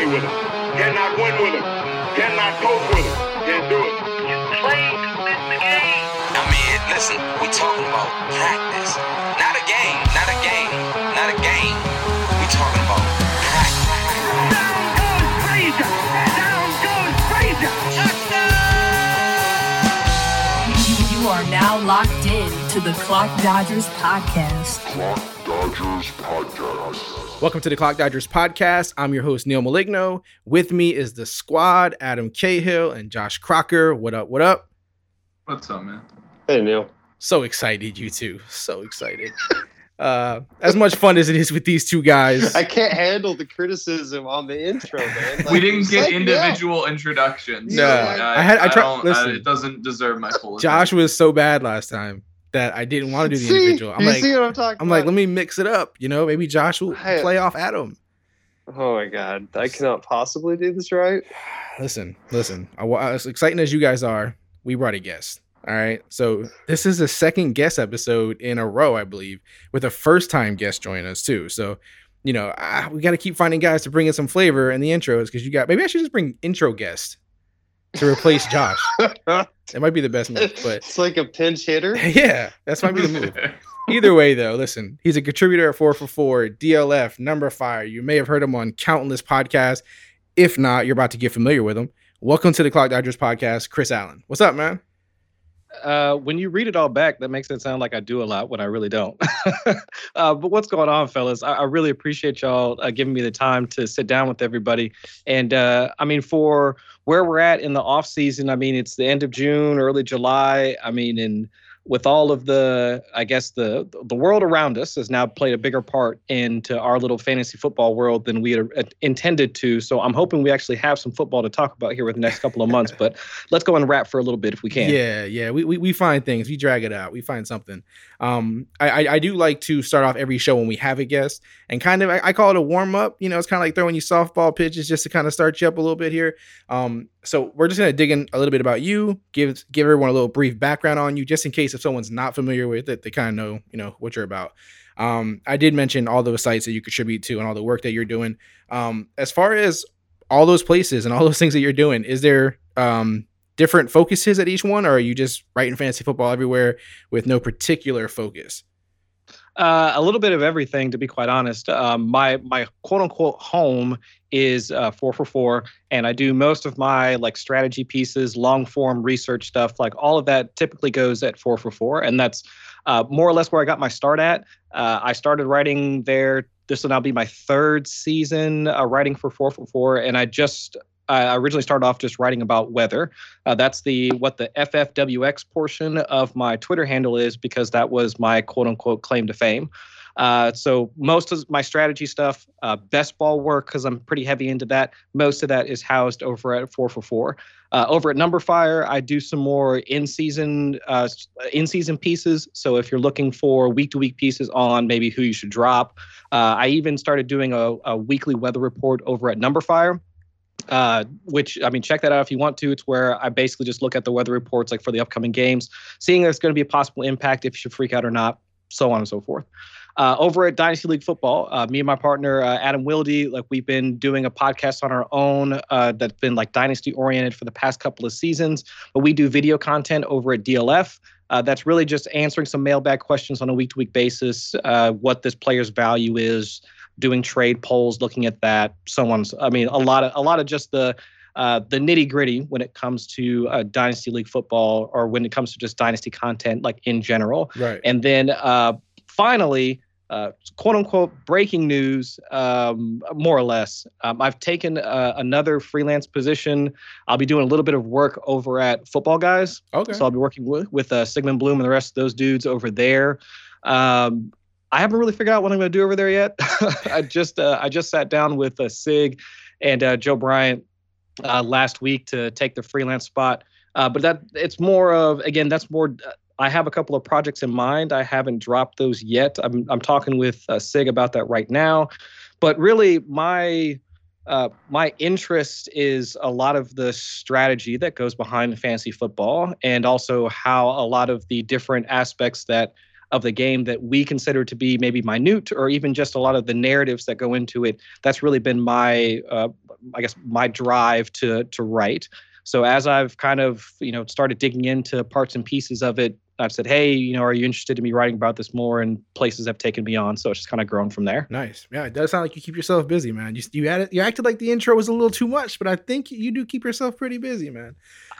play with them. Cannot win with them. Cannot coach with them. Can't do it. You play to win the game. I mean, listen, we talking about practice. Not a game, not a game, not a game. We talking about practice. Down goes Frazier. Down goes Frazier. Now locked in to the Clock Dodgers podcast. Clock Dodgers Podcast. Welcome to the Clock Dodgers podcast. I'm your host, Neil Maligno. With me is the squad, Adam Cahill and Josh Crocker. What up? What up? What's up, man? Hey Neil. So excited, you two. So excited. Uh, as much fun as it is with these two guys. I can't handle the criticism on the intro, man. Like, we didn't get psych me out. individual introductions. No, so I had- I tried- don't- listen. it doesn't deserve my full. Josh attention. was so bad last time that I didn't want to do the See? individual. I'm you like, see what I'm talking I'm like, let me mix it up. You know, maybe Josh will Hey. play off Adam. Oh my god, I cannot possibly do this right. Listen, listen. I, as exciting as you guys are, we brought a guest. All right. So this is the second guest episode in a row, I believe, with a first time guest joining us too. So, you know, ah, we got to keep finding guys to bring in some flavor in the intros because you got maybe I should just bring intro guest to replace Josh. It might be the best move, but it's like a pinch hitter. yeah, that's might be the move. Either way, though, listen, he's a contributor at 4 for 4, DLF, Number Fire. You may have heard him on countless podcasts. If not, you're about to get familiar with him. Welcome to the Clock Dodgers podcast, Chris Allen. What's up, man? Uh, when you read it all back, that makes it sound like I do a lot when I really don't. uh, but what's going on, fellas? I, I really appreciate y'all uh, giving me the time to sit down with everybody. And uh, I mean, for where we're at in the off season, I mean, it's the end of June, early July. I mean, and with all of the, I guess the the world around us has now played a bigger part into our little fantasy football world than we had intended to. So I'm hoping we actually have some football to talk about here with the next couple of months. But let's go and wrap for a little bit if we can. Yeah, yeah. We, we we find things. We drag it out. We find something. Um, I, I I do like to start off every show when we have a guest and kind of I, I call it a warm up. You know, it's kind of like throwing you softball pitches just to kind of start you up a little bit here. Um, so we're just gonna dig in a little bit about you, give give everyone a little brief background on you, just in case if someone's not familiar with it, they kind of know you know what you're about. Um, I did mention all those sites that you contribute to and all the work that you're doing. Um, as far as all those places and all those things that you're doing, is there um different focuses at each one, or are you just writing fantasy football everywhere with no particular focus? Uh, a little bit of everything, to be quite honest. Um, my my quote unquote home is uh, four for four, and I do most of my like strategy pieces, long form research stuff, like all of that typically goes at four for four, and that's uh, more or less where I got my start at. Uh, I started writing there. This will now be my third season uh, writing for four for four, and I just I originally started off just writing about weather. Uh, that's the what the FFWX portion of my Twitter handle is because that was my quote unquote claim to fame. Uh, so most of my strategy stuff, uh, best ball work, because I'm pretty heavy into that. Most of that is housed over at four for four. Uh, over at Number Fire, I do some more in-season uh, in-season pieces. So if you're looking for week-to-week pieces on maybe who you should drop, uh, I even started doing a, a weekly weather report over at Number Fire uh, which I mean, check that out if you want to. It's where I basically just look at the weather reports like for the upcoming games, seeing there's going to be a possible impact, if you should freak out or not, so on and so forth. Uh, over at Dynasty League Football, uh, me and my partner uh, Adam Wilde, like we've been doing a podcast on our own uh, that's been like dynasty oriented for the past couple of seasons. But we do video content over at DLF. Uh, that's really just answering some mailbag questions on a week to week basis. Uh, what this player's value is, doing trade polls, looking at that, so on. I mean, a lot of a lot of just the uh, the nitty gritty when it comes to uh, dynasty league football, or when it comes to just dynasty content, like in general. Right. And then uh, finally, uh, quote unquote breaking news, um, more or less. Um, I've taken uh, another freelance position. I'll be doing a little bit of work over at Football Guys. Okay. So I'll be working with, with uh, Sigmund Bloom and the rest of those dudes over there. Um, I haven't really figured out what I'm going to do over there yet. I just uh, I just sat down with uh, Sig and uh, Joe Bryant uh, last week to take the freelance spot. Uh, but that it's more of again that's more. I have a couple of projects in mind. I haven't dropped those yet. I'm I'm talking with uh, Sig about that right now. But really, my uh, my interest is a lot of the strategy that goes behind fantasy football, and also how a lot of the different aspects that of the game that we consider to be maybe minute, or even just a lot of the narratives that go into it. That's really been my uh, I guess my drive to to write. So as I've kind of you know started digging into parts and pieces of it, I've said, hey, you know, are you interested in me writing about this more? And places have taken me on, so it's just kind of grown from there. Nice. Yeah, it does sound like you keep yourself busy, man. You you it, you acted like the intro was a little too much, but I think you do keep yourself pretty busy, man.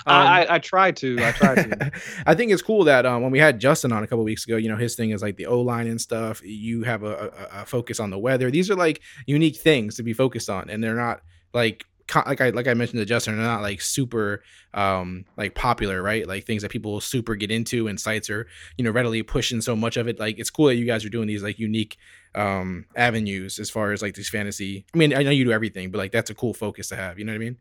Um, I, I, I try to. I try to. I think it's cool that um, when we had Justin on a couple weeks ago, you know, his thing is like the O line and stuff. You have a, a, a focus on the weather. These are like unique things to be focused on, and they're not like like I like I mentioned to Justin, they're not like super um like popular, right? Like things that people super get into and sites are, you know, readily pushing so much of it. Like it's cool that you guys are doing these like unique um avenues as far as like these fantasy. I mean, I know you do everything, but like that's a cool focus to have, you know what I mean?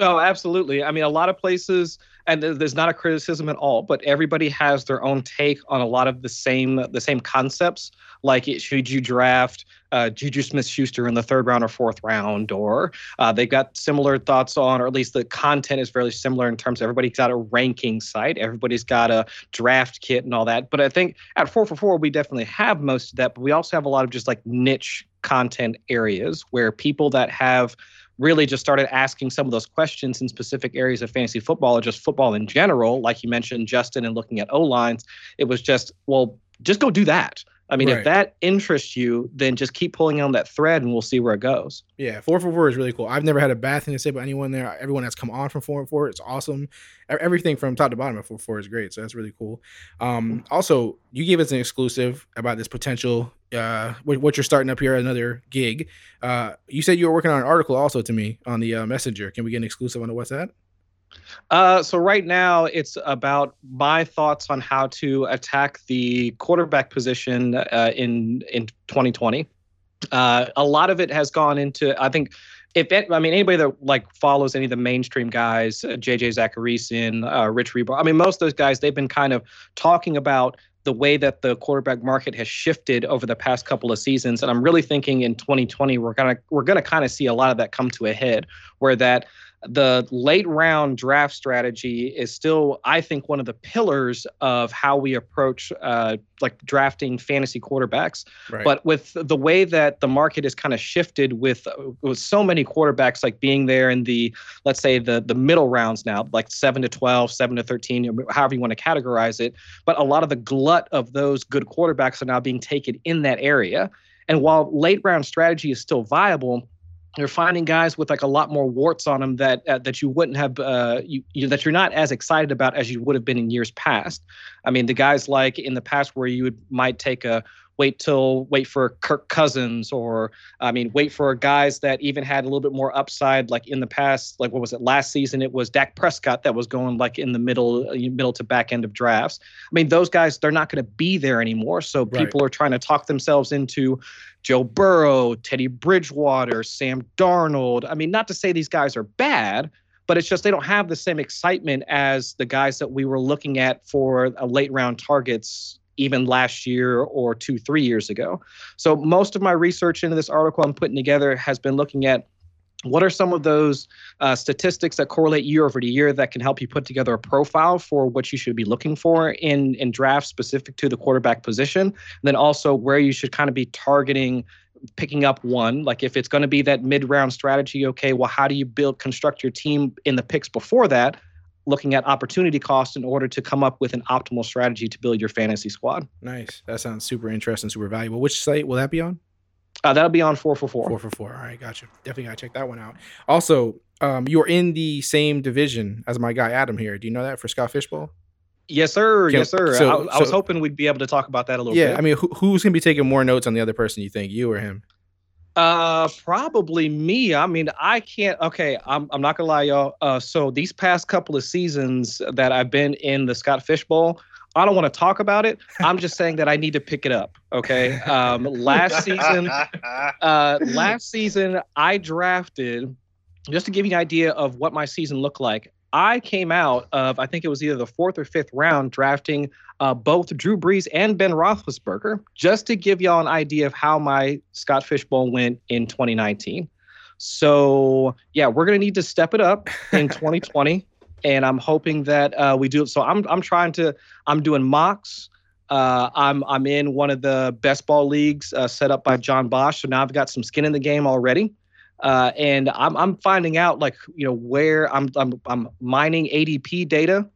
Oh, absolutely. I mean, a lot of places, and there's not a criticism at all, but everybody has their own take on a lot of the same the same concepts. Like, should you draft uh, Juju Smith-Schuster in the third round or fourth round, or uh, they've got similar thoughts on, or at least the content is fairly similar in terms of everybody's got a ranking site, everybody's got a draft kit and all that. But I think at four for four, we definitely have most of that, but we also have a lot of just like niche content areas where people that have really just started asking some of those questions in specific areas of fantasy football or just football in general, like you mentioned, Justin, and looking at O lines, it was just, well, just go do that. I mean, Right. if that interests you, then just keep pulling on that thread and we'll see where it goes. Yeah, four for four is really cool. I've never had a bad thing to say about anyone there. Everyone that's come on from four four, it's awesome. Everything from top to bottom of four for four is great. So that's really cool. Um, also, you gave us an exclusive about this potential uh what, you're starting up here, another gig. Uh, you said you were working on an article also to me on the uh, messenger. Can we get an exclusive on what's that? Uh, so right now it's about my thoughts on how to attack the quarterback position uh, in in 2020. Uh, a lot of it has gone into I think if it, I mean anybody that like follows any of the mainstream guys, uh, JJ Zachariason, uh, Rich Hribar. I mean most of those guys they've been kind of talking about the way that the quarterback market has shifted over the past couple of seasons, and I'm really thinking in 2020 we're gonna we're gonna kind of see a lot of that come to a head, where that the late round draft strategy is still, I think, one of the pillars of how we approach uh, like drafting fantasy quarterbacks. Right. But with the way that the market has kind of shifted, with with so many quarterbacks like being there in the let's say the the middle rounds now, like seven to 12, seven to 13, however you want to categorize it. But a lot of the glut of those good quarterbacks are now being taken in that area. And while late round strategy is still viable, you're finding guys with like a lot more warts on them that uh, that you wouldn't have uh, you, you that you're not as excited about as you would have been in years past. I mean, the guys like in the past where you would might take a wait till wait for Kirk Cousins or I mean wait for guys that even had a little bit more upside like in the past like what was it last season it was Dak Prescott that was going like in the middle uh, middle to back end of drafts. I mean those guys they're not going to be there anymore so Right. people are trying to talk themselves into Joe Burrow, Teddy Bridgewater, Sam Darnold. I mean, not to say these guys are bad, but it's just they don't have the same excitement as the guys that we were looking at for a late round targets even last year or two, three years ago. So most of my research into this article I'm putting together has been looking at what are some of those uh, statistics that correlate year over year that can help you put together a profile for what you should be looking for in in drafts specific to the quarterback position. And then also where you should kind of be targeting picking up one. Like if it's going to be that mid-round strategy okay well how do you build construct your team in the picks before that looking at opportunity cost in order to come up with an optimal strategy to build your fantasy squad Nice. That sounds super interesting, super valuable. Which site will that be on? uh, that'll be on four for four Four for four. All right, gotcha. Definitely gotta check that one out. Also, um, you're in the same division as my guy Adam here. Do you know that for Scott Fish Bowl? yes sir Okay, yes sir so- I, I was so- hoping we'd be able to talk about that a little Yeah, bit I mean, who, who's gonna be taking more notes on the other person? You think you or him? Uh, probably me. I mean, I can't. Okay, I'm. I'm not gonna lie, y'all. Uh, so these past couple of seasons that I've been in the Scott Fish Bowl, I don't want to talk about it. I'm just saying that I need to pick it up. Okay. Um, last season, uh, last season I drafted. Just to give you an idea of what my season looked like, I came out of I think it was either the fourth or fifth round drafting uh, both Drew Brees and Ben Roethlisberger, just to give y'all an idea of how my Scott Fish Bowl went in 2019. So yeah, we're gonna need to step it up in 2020, and I'm hoping that uh, we do it. So I'm I'm trying to I'm doing mocks. Uh, I'm I'm in one of the best ball leagues uh, set up by John Bosch. So now I've got some skin in the game already. uh, and I'm I'm finding out like you know where I'm I'm I'm mining ADP data.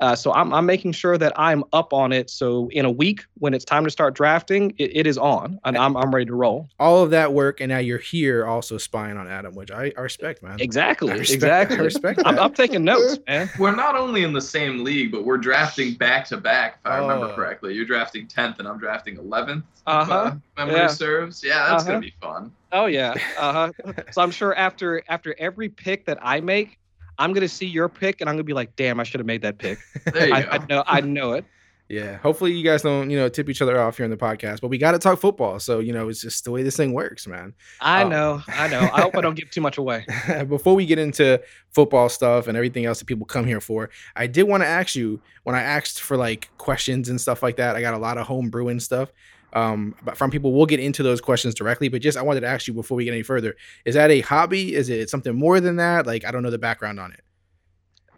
Uh, so I'm I'm making sure that I'm up on it. So in a week when it's time to start drafting, it, it is on, and I'm I'm ready to roll. All of that work, and now you're here also spying on Adam, which I, I respect, man. Exactly, I respect- exactly. I respect I'm. I'm taking notes, man. We're not only in the same league, but we're drafting back to back. If I remember Oh. correctly, you're drafting tenth, and I'm drafting eleventh. Uh-huh. memory Yeah. serves. Yeah, that's Uh-huh. gonna be fun. Oh yeah. Uh-huh. so I'm sure after after every pick that I make, I'm gonna see your pick, and I'm gonna be like, damn, I should have made that pick. There you I, go. I know I know it. Yeah. Hopefully you guys don't, you know, tip each other off here in the podcast, but we got to talk football. So, you know, it's just the way this thing works, man. I Oh. know, I know. I hope I don't give too much away. Before we get into football stuff and everything else that people come here for, I did want to ask you when I asked for like questions and stuff like that. I got a lot of home brewing stuff um, but from people. We'll get into those questions directly, but just I wanted to ask you before we get any further: Is that a hobby? Is it something more than that? Like I don't know the background on it.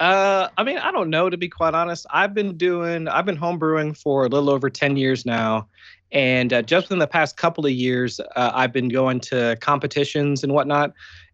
Uh, I mean, I don't know to be quite honest. I've been doing, I've been homebrewing for a little over ten years now, and uh, just in the past couple of years, uh, I've been going to competitions and whatnot,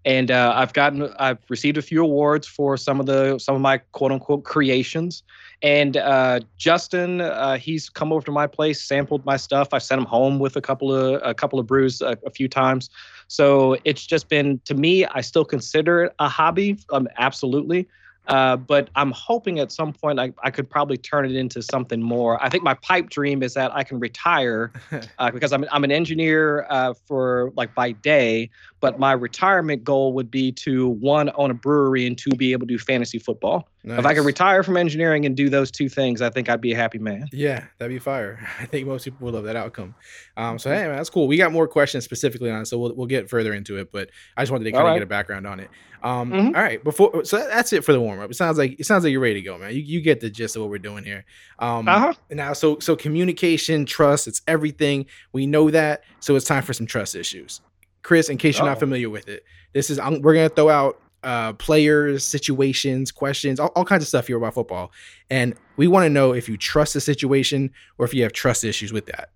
and uh, I've gotten, I've received a few awards for some of the, some of my quote unquote creations. And uh, Justin, uh, he's come over to my place, sampled my stuff. I sent him home with a couple of a couple of brews a, a few times. So it's just been to me. I still consider it a hobby, um, absolutely. Uh, but I'm hoping at some point I, I could probably turn it into something more. I think my pipe dream is that I can retire uh, because I'm, I'm an engineer uh, for like by day, but my retirement goal would be to one, own a brewery and two, be able to do fantasy football. If I could retire from engineering and do those two things, I think I'd be a happy man. Yeah, that'd be fire. I think most people would love that outcome. Um, so hey, man, that's cool. We got more questions specifically on it, so we'll we'll get further into it. But I just wanted to kind of All right. get a background on it. Um, Mhm. all right, before so that's it for the warm up. It sounds like it sounds like you're ready to go, man. You, you get the gist of what we're doing here. Um, Uh huh. now, so so communication, trust, it's everything. We know that. So it's time for some trust issues. Chris, in case you're not Uh-oh. familiar with it, this is I'm, we're gonna throw out uh, players, situations, questions, all, all kinds of stuff here about football, and we want to know if you trust the situation or if you have trust issues with that.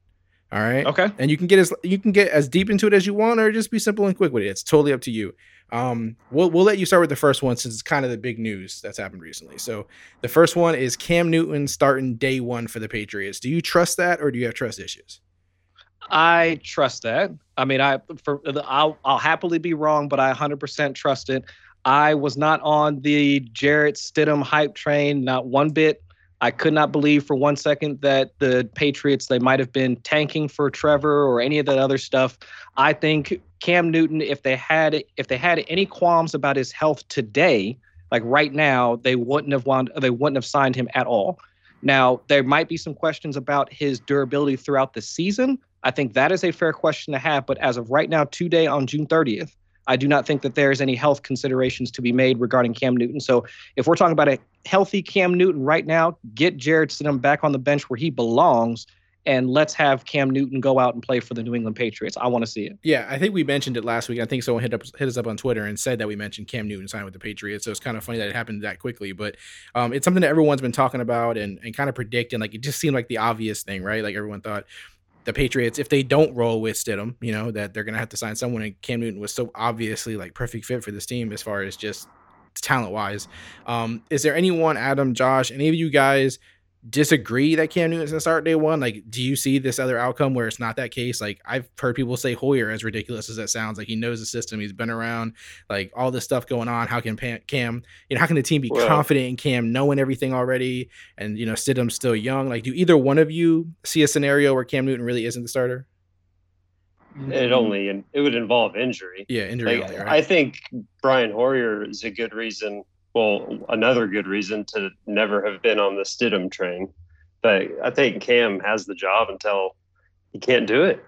All right. Okay. And you can get as you can get as deep into it as you want, or just be simple and quick with it. It's totally up to you. Um, we'll we'll let you start with the first one since it's kind of the big news that's happened recently. So the first one is Cam Newton starting day one for the Patriots. Do you trust that, or do you have trust issues? I trust that. I mean, I for I'll I'll happily be wrong, but I 100% trust it. I was not on the Jarrett Stidham hype train, not one bit. I could not believe for one second that the Patriots they might have been tanking for Trevor or any of that other stuff. I think Cam Newton, if they had if they had any qualms about his health today, like right now, they wouldn't have wound, they wouldn't have signed him at all. Now there might be some questions about his durability throughout the season. I think that is a fair question to have. But as of right now, today on June 30th, I do not think that there is any health considerations to be made regarding Cam Newton. So if we're talking about a healthy Cam Newton right now, get Jarrett Stidham back on the bench where he belongs, and let's have Cam Newton go out and play for the New England Patriots. I want to see it. Yeah, I think we mentioned it last week. I think someone hit up hit us up on Twitter and said that we mentioned Cam Newton signed with the Patriots. So it's kind of funny that it happened that quickly, but um, it's something that everyone's been talking about and, and kind of predicting. Like it just seemed like the obvious thing, right? Like everyone thought the Patriots, if they don't roll with Stidham, you know, that they're gonna have to sign someone. And Cam Newton was so obviously like perfect fit for this team as far as just talent wise. Um, is there anyone, Adam, Josh, any of you guys disagree that Cam Newton's gonna start day one? Like, do you see this other outcome where it's not that case? Like, I've heard people say Hoyer, as ridiculous as that sounds, like he knows the system, he's been around, like all this stuff going on. How can Pam, Cam, you know, how can the team be Well- confident in Cam knowing everything already? And you know, Stidham's still young. Like, do either one of you see a scenario where Cam Newton really isn't the starter? It only and it would involve injury. Yeah, injury Like, only, right? I think Brian Hoyer is a good reason. Well, another good reason to never have been on the Stidham train. But I think Cam has the job until he can't do it.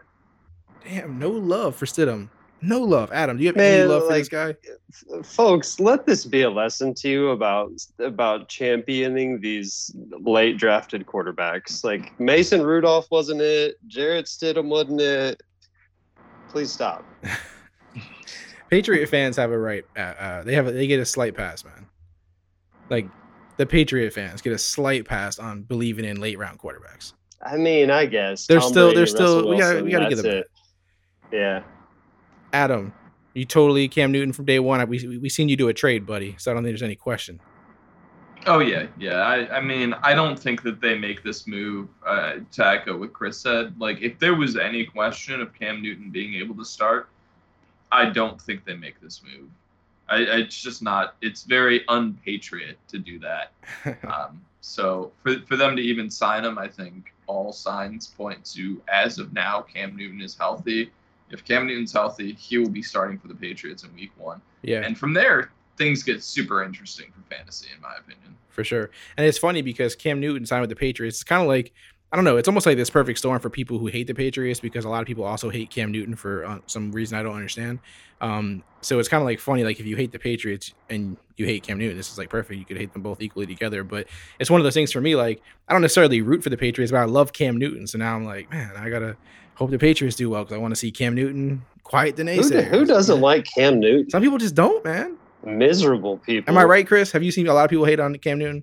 Damn, no love for Stidham. No love, Adam. Do you have Man, any love for this guy? Folks, let this be a lesson to you about about championing these late drafted quarterbacks. Like Mason Rudolph wasn't it. Jarrett Stidham wasn't it. Please stop. Patriot fans have a right. Uh, uh, they have a, they get a slight pass, man. Like the Patriot fans get a slight pass on believing in late round quarterbacks. I mean, I guess They're Tom still- Brady, they're still- Russell we gotta- Wilson, we gotta give them it. Yeah. Adam, You totally Cam Newton from day one. We we, we seen you do a trade, buddy. So I don't think there's any question. Oh yeah, yeah. I, I mean, I don't think that they make this move uh, to echo what Chris said. Like, if there was any question of Cam Newton being able to start, I don't think they make this move. I, it's just not. It's very unpatriot to do that. um, so for for them to even sign him, I think all signs point to as of now, Cam Newton is healthy. If Cam Newton's healthy, he will be starting for the Patriots in Week One. Yeah. And from there, things get super interesting for fantasy, in my opinion. For sure. And it's funny because Cam Newton signed with the Patriots. It's kind of like I don't know. It's almost like this perfect storm for people who hate the Patriots because a lot of people also hate Cam Newton for uh, some reason I don't understand. Um, so it's kind of like funny. Like if you hate the Patriots and you hate Cam Newton, this is like perfect. You could hate them both equally together. But it's one of those things for me. Like I don't necessarily root for the Patriots, but I love Cam Newton. So now I'm like, man, I gotta hope the Patriots do well because I want to see Cam Newton quiet the naysayers. Who, who doesn't like Cam Newton? Some people just don't, man. Miserable people. Am I right, Chris? Have you seen a lot of people hate on Cam Newton?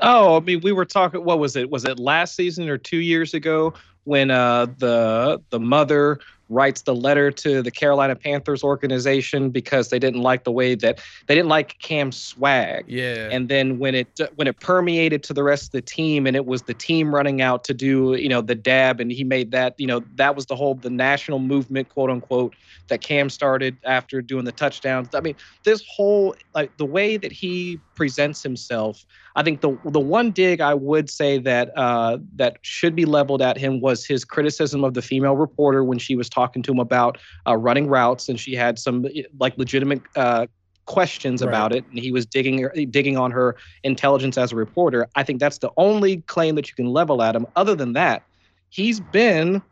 Oh, I mean, we were talking. What was it? Was it last season or two years ago when uh, the the mother writes the letter to the Carolina Panthers organization because they didn't like the way that they didn't like Cam's swag. Yeah. And then when it when it permeated to the rest of the team and it was the team running out to do, you know, the dab and he made that, you know, that was the whole the national movement, quote unquote, that Cam started after doing the touchdowns. I mean, this whole like the way that he presents himself, I think the the one dig I would say that uh that should be leveled at him was his criticism of the female reporter when she was talking to him about uh, running routes, and she had some like legitimate uh, questions Right. about it, and he was digging digging on her intelligence as a reporter. I think that's the only claim that you can level at him. Other than that, he's been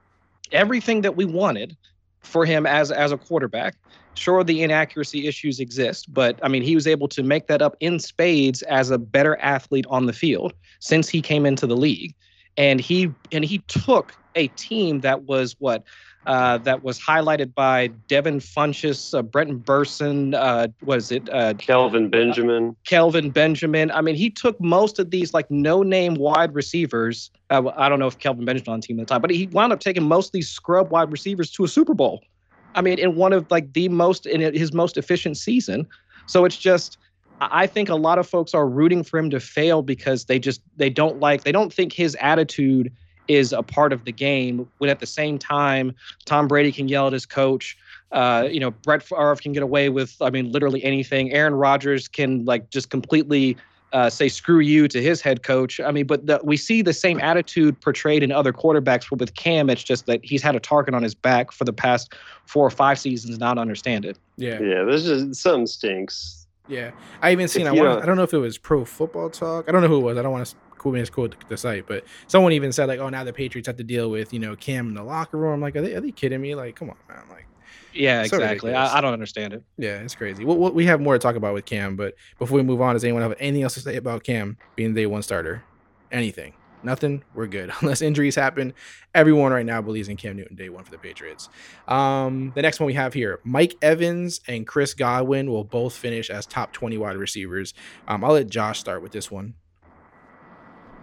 everything that we wanted for him as as a quarterback. Sure, the inaccuracy issues exist, but I mean, he was able to make that up in spades as a better athlete on the field since he came into the league, and he and he took a team that was what uh, that was highlighted by Devin Funchess, uh, Brenton Bersin, uh, was it uh, Kelvin Benjamin. Kelvin Benjamin. I mean, he took most of these like no-name wide receivers. Uh, I don't know if Kelvin Benjamin on the team at the time, but he wound up taking most of these scrub wide receivers to a Super Bowl. I mean, in one of like the most in his most efficient season. So it's just, I think a lot of folks are rooting for him to fail because they just they don't like they don't think his attitude is a part of the game. When at the same time, Tom Brady can yell at his coach. Uh, you know, Brett Favre can get away with, I mean, literally anything. Aaron Rodgers can like just completely uh, say "screw you" to his head coach. I mean, but the, we see the same attitude portrayed in other quarterbacks. But with Cam, it's just that he's had a target on his back for the past four or five seasons. Not understand it. Yeah. Yeah, there's just something stinks. Yeah, I even seen. If I, want, don't- I don't know if it was Pro Football Talk. I don't know who it was. I don't want to me as quote the, the site, but someone even said like, "Oh, now the Patriots have to deal with you know Cam in the locker room." I'm like, are they, are they kidding me? Like, come on, man. Like, Yeah, exactly. I, I don't understand it. yeah, it's crazy. Well, we have more to talk about with Cam, but before we move on, does anyone have anything else to say about Cam being the day one starter? Anything? Nothing. We're good. Unless injuries happen, everyone right now believes in Cam Newton day one for the Patriots. Um, the next one we have here: Mike Evans and Chris Godwin will both finish as top twenty wide receivers. Um, I'll let Josh start with this one.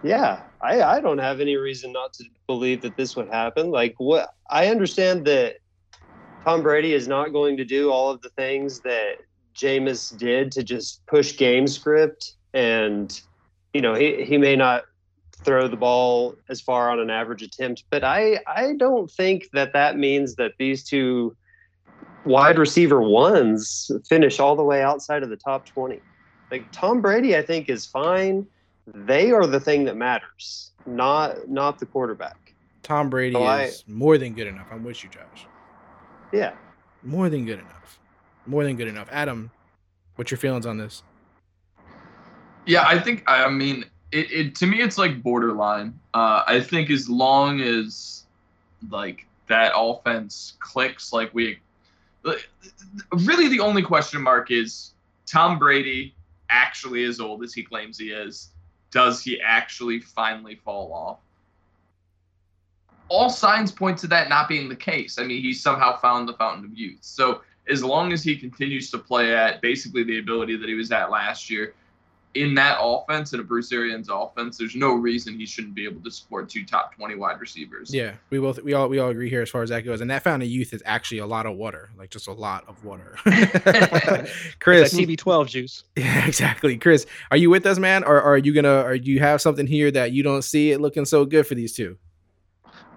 Yeah, I, I don't have any reason not to believe that this would happen. Like what I understand that Tom Brady is not going to do all of the things that Jameis did to just push game script and you know, he, he may not throw the ball as far on an average attempt, but I I don't think that that means that these two wide receiver ones finish all the way outside of the top 20. Like Tom Brady I think is fine they are the thing that matters, not not the quarterback. Tom Brady I- is more than good enough. I'm with you, Josh. Yeah. More than good enough. More than good enough. Adam, what's your feelings on this? Yeah, I think I mean it, it to me it's like borderline. Uh, I think as long as like that offense clicks like we really the only question mark is Tom Brady actually as old as he claims he is. Does he actually finally fall off? All signs point to that not being the case. I mean, he somehow found the fountain of youth. So as long as he continues to play at basically the ability that he was at last year, in that offense, in a Bruce Arians offense, there's no reason he shouldn't be able to support two top 20 wide receivers. Yeah, we both we all we all agree here as far as that goes. And that fountain of youth is actually a lot of water, like just a lot of water. Chris, TB12 juice. Yeah, exactly. Chris, are you with us, man, or, or are you gonna? Or do you have something here that you don't see it looking so good for these two?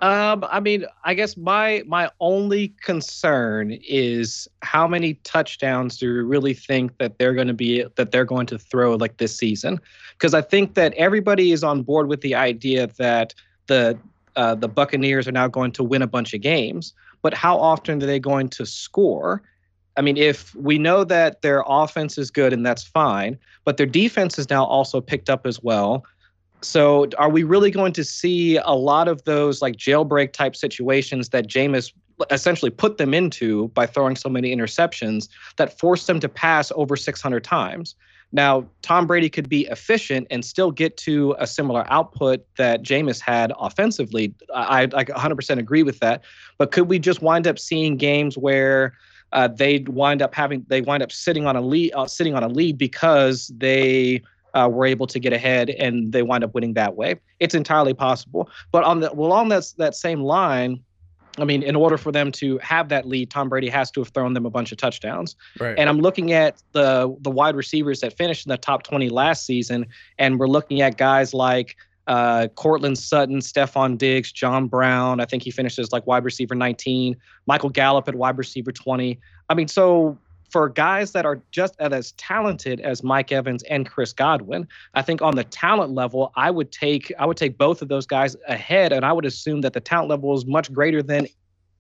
Um, I mean, I guess my my only concern is how many touchdowns do we really think that they're going to be that they're going to throw like this season? Because I think that everybody is on board with the idea that the uh, the Buccaneers are now going to win a bunch of games, but how often are they going to score? I mean, if we know that their offense is good and that's fine, but their defense is now also picked up as well. So are we really going to see a lot of those like jailbreak type situations that Jameis essentially put them into by throwing so many interceptions that forced them to pass over 600 times? Now, Tom Brady could be efficient and still get to a similar output that Jameis had offensively. I, I 100% agree with that. But could we just wind up seeing games where uh, they wind up having they wind up sitting on a lead uh, sitting on a lead because they uh, were able to get ahead and they wind up winning that way. It's entirely possible. But on the well, on that that same line, I mean, in order for them to have that lead, Tom Brady has to have thrown them a bunch of touchdowns. Right. And I'm looking at the the wide receivers that finished in the top 20 last season, and we're looking at guys like uh, Courtland Sutton, Stefon Diggs, John Brown. I think he finishes like wide receiver 19. Michael Gallup at wide receiver 20. I mean, so for guys that are just as talented as Mike Evans and Chris Godwin, I think on the talent level, I would take I would take both of those guys ahead, and I would assume that the talent level is much greater than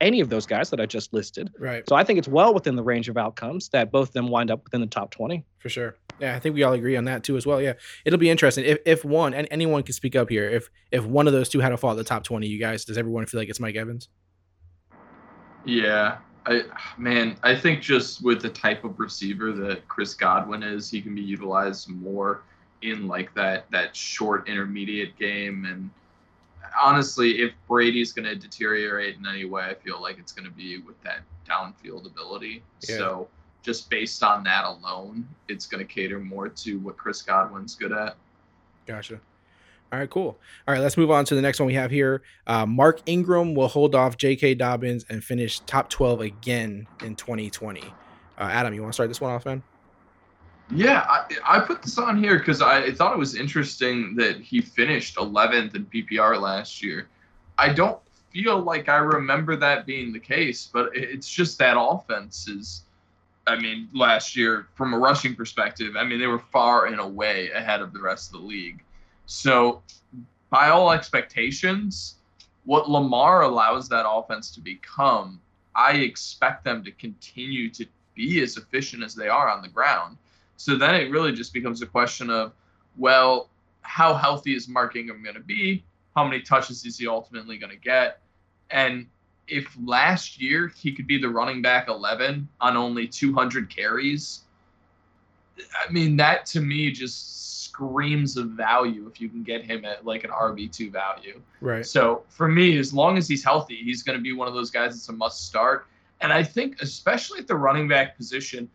any of those guys that I just listed. Right. So I think it's well within the range of outcomes that both of them wind up within the top 20. For sure. Yeah, I think we all agree on that too as well. Yeah. It'll be interesting. If if one and anyone can speak up here, if if one of those two had to fall at the top 20, you guys, does everyone feel like it's Mike Evans? Yeah. I man, I think just with the type of receiver that Chris Godwin is, he can be utilized more in like that that short intermediate game and honestly, if Brady's going to deteriorate in any way, I feel like it's going to be with that downfield ability. Yeah. So just based on that alone, it's going to cater more to what Chris Godwin's good at. Gotcha. All right, cool. All right, let's move on to the next one we have here. Uh, Mark Ingram will hold off J.K. Dobbins and finish top 12 again in 2020. Uh, Adam, you want to start this one off, man? Yeah, I, I put this on here because I thought it was interesting that he finished 11th in PPR last year. I don't feel like I remember that being the case, but it's just that offense is. I mean, last year, from a rushing perspective, I mean, they were far and away ahead of the rest of the league. So, by all expectations, what Lamar allows that offense to become, I expect them to continue to be as efficient as they are on the ground. So then it really just becomes a question of, well, how healthy is Mark Ingram going to be? How many touches is he ultimately going to get? And if last year he could be the running back 11 on only 200 carries, I mean, that to me just screams of value if you can get him at like an RB2 value. Right. So for me, as long as he's healthy, he's going to be one of those guys that's a must start. And I think, especially at the running back position,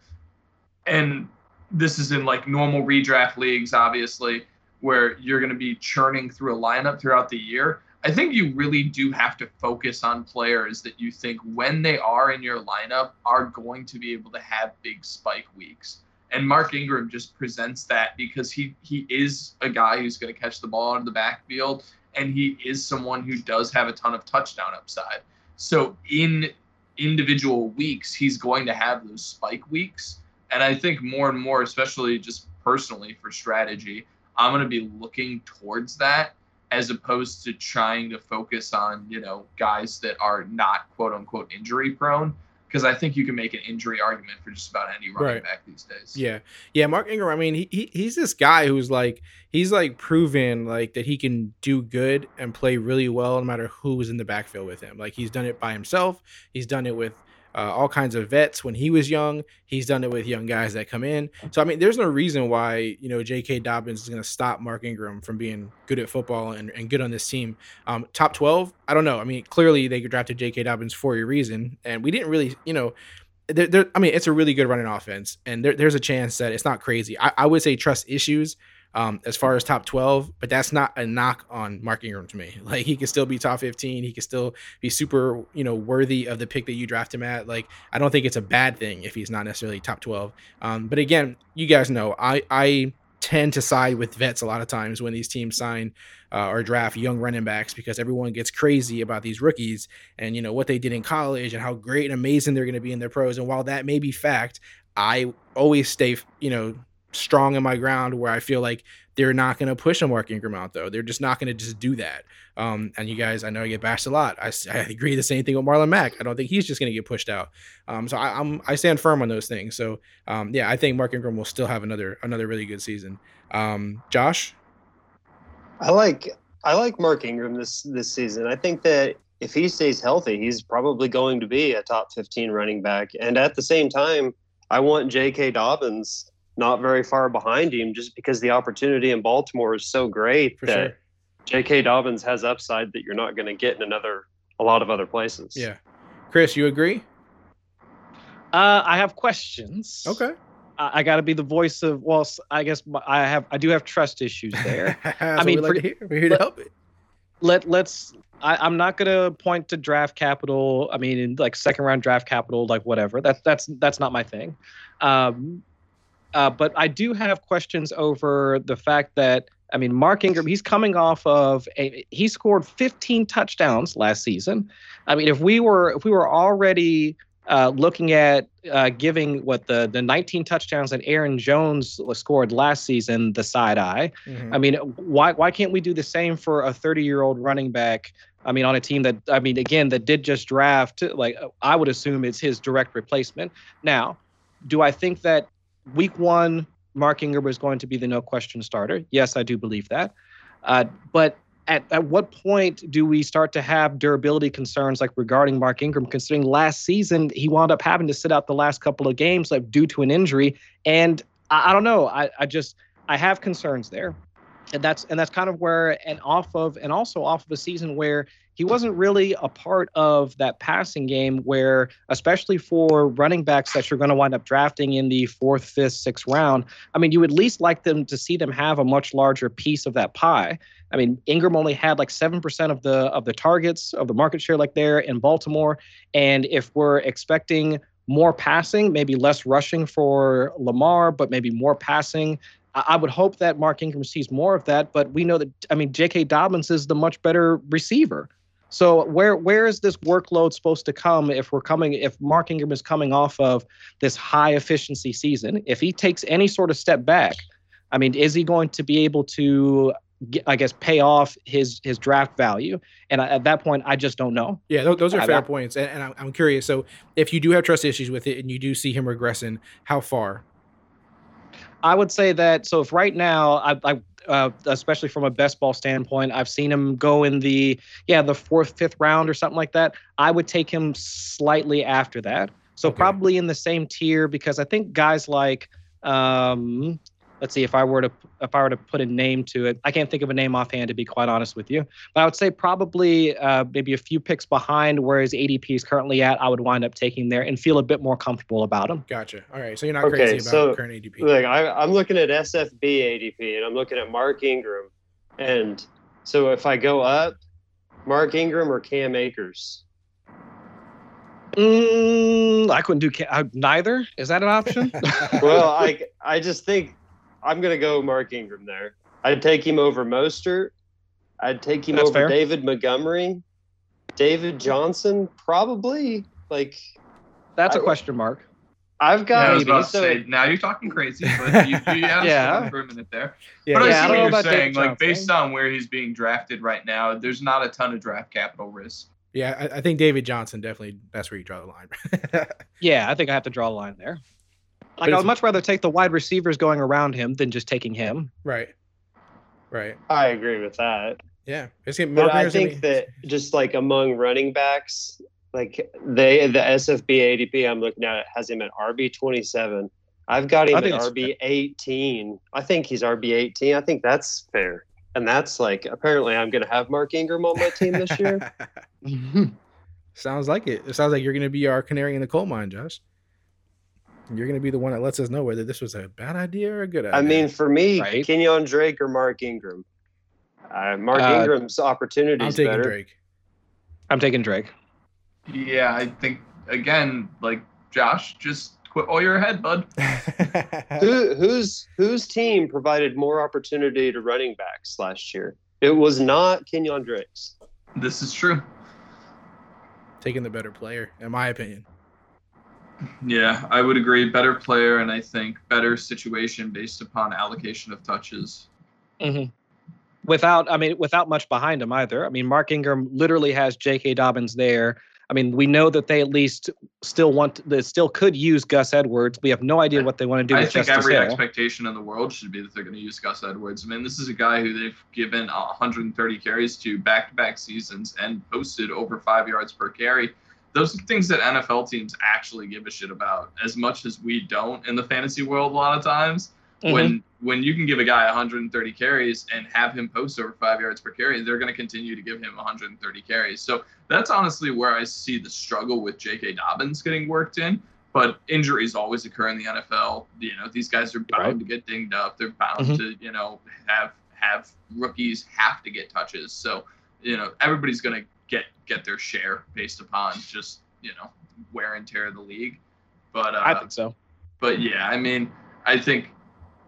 and this is in like normal redraft leagues, obviously, where you're going to be churning through a lineup throughout the year. I think you really do have to focus on players that you think, when they are in your lineup, are going to be able to have big spike weeks. And Mark Ingram just presents that because he he is a guy who's going to catch the ball out of the backfield, and he is someone who does have a ton of touchdown upside. So in individual weeks, he's going to have those spike weeks. And I think more and more, especially just personally for strategy, I'm going to be looking towards that as opposed to trying to focus on, you know, guys that are not quote unquote injury prone. Because I think you can make an injury argument for just about any running Right. back these days. Yeah, yeah. Mark Ingram. I mean, he, he he's this guy who's like he's like proven like that he can do good and play really well no matter who's in the backfield with him. Like he's done it by himself. He's done it with uh, all kinds of vets when he was young. He's done it with young guys that come in. So I mean, there's no reason why you know J.K. Dobbins is going to stop Mark Ingram from being good at football and, and good on this team. Um, top twelve, I don't know. I mean, clearly they drafted J.K. Dobbins for a reason, and we didn't really, you know there, there, I mean, it's a really good running offense, and there, there's a chance that it's not crazy. I, I would say trust issues um, as far as top 12, but that's not a knock on Mark Ingram to me. Like he can still be top 15. He can still be super, you know, worthy of the pick that you draft him at. Like I don't think it's a bad thing if he's not necessarily top 12. Um, but again, you guys know I I tend to side with vets a lot of times when these teams sign uh, or draft young running backs because everyone gets crazy about these rookies and you know what they did in college and how great and amazing they're going to be in their pros. And while that may be fact, I always stay, you know, strong in my ground where I feel like they're not going to push a Mark Ingram out though. They're just not going to just do that. Um, and you guys, I know I get bashed a lot. I, I agree the same thing with Marlon Mack. I don't think he's just going to get pushed out. Um, so I, am I stand firm on those things. So um, yeah, I think Mark Ingram will still have another another really good season. Um, Josh, I like I like Mark Ingram this this season. I think that if he stays healthy, he's probably going to be a top 15 running back. And at the same time, I want J.K. Dobbins not very far behind him just because the opportunity in Baltimore is so great For that sure. J.K. Dobbins has upside that you're not going to get in another a lot of other places. yeah, Chris, you agree? Uh, I have questions. Okay. I, I got to be the voice of. Well, I guess I have. I do have trust issues there. I mean, we like for- to hear. we're here to help it. Let Let's. I, I'm not gonna point to draft capital. I mean, in like second round draft capital, like whatever. That's that's that's not my thing. Um, uh, but I do have questions over the fact that I mean, Mark Ingram, he's coming off of a he scored 15 touchdowns last season. I mean, if we were if we were already uh, looking at uh, giving what the the 19 touchdowns that Aaron Jones scored last season the side eye. Mhm. I mean, why why can't we do the same for a 30 year old running back? I mean, on a team that I mean, again, that did just draft. Like I would assume it's his direct replacement. Now, do I think that week one Mark Ingram was going to be the no question starter? Yes, I do believe that. Uh, but at, at what point do we start to have durability concerns like regarding Mark Ingram, considering last season he wound up having to sit out the last couple of games like due to an injury? And I, I don't know. I, I just I have concerns there. And that's and that's kind of where and off of and also off of a season where he wasn't really a part of that passing game where especially for running backs that you're going to wind up drafting in the fourth fifth sixth round i mean you would at least like them to see them have a much larger piece of that pie i mean ingram only had like 7% of the of the targets of the market share like there in baltimore and if we're expecting more passing maybe less rushing for lamar but maybe more passing I would hope that Mark Ingram sees more of that, but we know that I mean J.K. Dobbins is the much better receiver. So where where is this workload supposed to come if we're coming if Mark Ingram is coming off of this high efficiency season? If he takes any sort of step back, I mean, is he going to be able to I guess pay off his his draft value? And at that point, I just don't know. Yeah, those are fair I- points, and, and I'm, I'm curious. So, if you do have trust issues with it, and you do see him regressing, how far? I would say that. So if right now, I, I uh, especially from a best ball standpoint, I've seen him go in the yeah the fourth, fifth round or something like that. I would take him slightly after that. So Okay. probably in the same tier because I think guys like um, let's see if I were to if I were to put a name to it, I can't think of a name offhand to be quite honest with you. But I would say probably uh, maybe a few picks behind where his ADP is currently at. I would wind up taking there and feel a bit more comfortable about him. Gotcha. All right, so you're not Okay, crazy about so, current ADP. Like I, I'm looking at SFB ADP and I'm looking at Mark Ingram, and so if I go up, Mark Ingram or Cam Akers. Mm, I couldn't do ca- uh, neither. Is that an option? Well, I I just think I'm gonna go Mark Ingram there. I'd take him over Mostert. I'd take him That's over fair. David Montgomery, David Johnson, probably. Like That's a I- question mark. I've Yeah, got I was about to so- say, now you're talking crazy, but you, you yeah, Yeah. for a minute there. yeah, But Yeah, I I see don't what you're about David saying. Like Johnson. based on where he's being drafted right now, there's not a ton of draft capital risk. yeah. I, I think David Johnson definitely. That's where you draw the line. Yeah, I think I have to draw a line there. Like I would much rather take the wide receivers going around him than just taking him. right. Right. I agree with that. Yeah. It's gonna, But I think be- that just like among running backs, like they the SFB ADP I'm looking at has him at RB twenty seven. I've got him at RB eighteen. I think he's RB eighteen. I think that's fair. And that's like apparently I'm gonna have Mark Ingram on my team this year. sounds like it. It sounds like you're gonna be our canary in the coal mine, Josh. You're gonna be the one that lets us know whether this was a bad idea or a good idea. I mean, for me, Right. Kenyon Drake or Mark Ingram. Uh, Mark Uh, Ingram's opportunity I'm taking better. Drake. I'm taking Drake. Yeah, I think again, like Josh, just quit while you're ahead, bud. Who, whose whose team provided more opportunity to running backs last year? It was not Kenyon Drake's. This is true. taking the better player, in my opinion. Yeah, I would agree. Better player, and I think better situation based upon allocation of touches. hmm Without, I mean, without much behind him either. I mean, Mark Ingram literally has J.K. Dobbins there. I mean, we know that they at least still want, they still could use Gus Edwards. We have no idea what they want to do I think Justice every Hill. expectation in the world should be that they're going to use Gus Edwards. I mean, this is a guy who they've given 130 carries to back-to-back seasons and posted over five yards per carry. Those are things that NFL teams actually give a shit about, as much as we don't in the fantasy world a lot of times. Mhm. When when you can give a guy 130 carries and have him post over five yards per carry, they're going to continue to give him 130 carries. So that's honestly where I see the struggle with J.K. Dobbins getting worked in. But injuries always occur in the NFL. You know, these guys are bound Right. to get dinged up. They're bound Mhm. to, you know, have have rookies have to get touches. So, you know, everybody's going to get get their share based upon just, you know, wear and tear of the league. But uh, I think so. but yeah, I mean, I think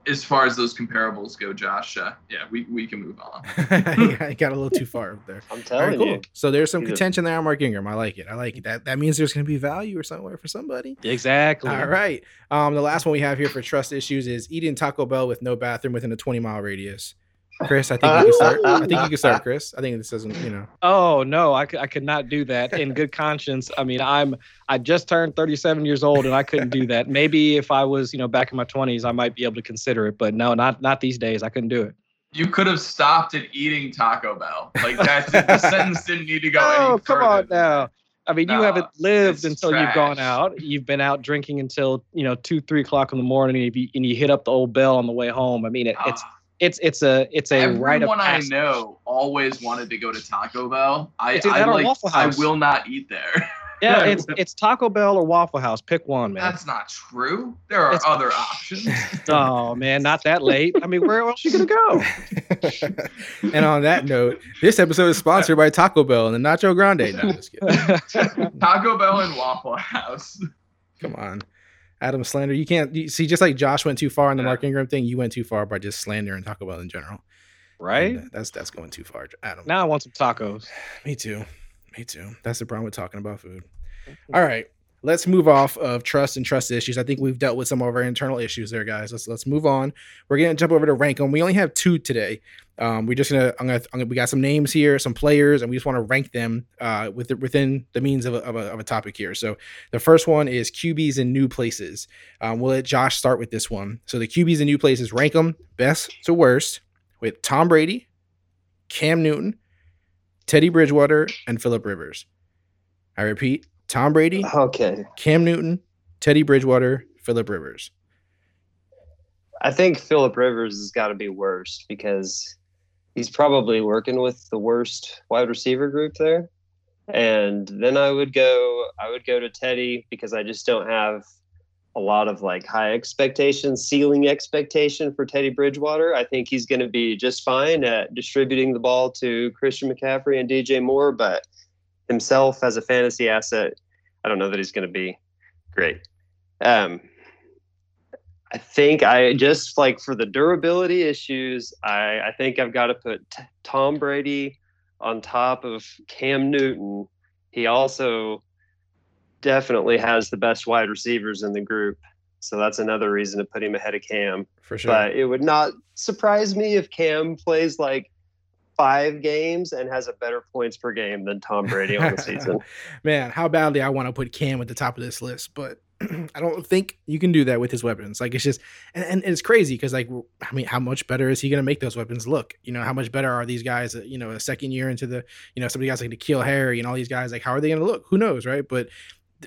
as far as those comparables go, Josh, uh, yeah, we, we can move on. yeah, I got a little too far up there. I'm All right, telling cool. you. So there's some He's a- contention there on Mark Ingram. I like it. I like it. That that means there's going to be value or somewhere for somebody. Exactly. All right. Um, the last one we have here for trust issues is eating Taco Bell with no bathroom within a 20 mile radius. Chris, I think you can start. I think you can start, Chris. I think this doesn't, you know. Oh no, I could not do that in good conscience. I mean, I'm I just turned 37 years old and I couldn't do that. Maybe if I was, you know, back in my 20s, I might be able to consider it, but no, not not these days. I couldn't do it. You could have stopped at eating Taco Bell. Like that's the sentence didn't need to go any Oh, come further on now. I mean, you No, haven't lived it's until you've gone out. You've been out drinking until you know two, three o'clock in the morning, and you, and you hit up the old bell on the way home. I mean, it, it's Ah, it's it's a it's a rite of everyone I know always wanted to go to Taco Bell. I, It's I like Waffle I will not eat there. Yeah, it's it's Taco Bell or Waffle House. Pick one, man. That's not true. There are It's- other options. Oh man, not that late. I mean, where else are you gonna go? and on that note, this episode is sponsored by Taco Bell and the Nacho Grande. No. Taco Bell and Waffle House. Come on. Adam slander. You can't you, see just like Josh went too far on the Yeah. Mark Ingram thing, you went too far by just slander and Taco Bell in general. right? And, that's that's going too far, Adam. Now I want some tacos. Me too. Me too. That's the problem with talking about food. All right. Let's move off of trust and trust issues. I think we've dealt with some of our internal issues there, guys. Let's let's move on. We're gonna jump over to rank them. We only have two today. Um, we're just gonna, I'm gonna, I'm gonna we got some names here, some players, and we just want to rank them uh, with within the means of a, of, a, of a topic here. So the first one is QBs in new places. Um, we'll let Josh start with this one. So the QBs in new places, rank them best to worst with Tom Brady, Cam Newton, Teddy Bridgewater, and Philip Rivers. I repeat, Tom Brady, Okay. Cam Newton, Teddy Bridgewater, Philip Rivers. I think Philip Rivers has got to be worst because he's probably working with the worst wide receiver group there. And then I would go I would go to Teddy because I just don't have a lot of like high expectations, ceiling expectation for Teddy Bridgewater. I think he's going to be just fine at distributing the ball to Christian McCaffrey and DJ Moore, but himself as a fantasy asset, I don't know that he's going to be great. Um, I think I just like for the durability issues, I, I think I've got to put t- Tom Brady on top of Cam Newton. He also definitely has the best wide receivers in the group. So that's another reason to put him ahead of Cam. For sure. But it would not surprise me if Cam plays like five games and has a better points per game than Tom Brady on the season. Man, how badly I want to put Cam at the top of this list, but I don't think you can do that with his weapons. Like it's just, and, and it's crazy because like, I mean, how much better is he going to make those weapons look? You know, how much better are these guys? You know, a second year into the, you know, some of the guys like N'Keal Harry and all these guys. Like, how are they going to look? Who knows, right? But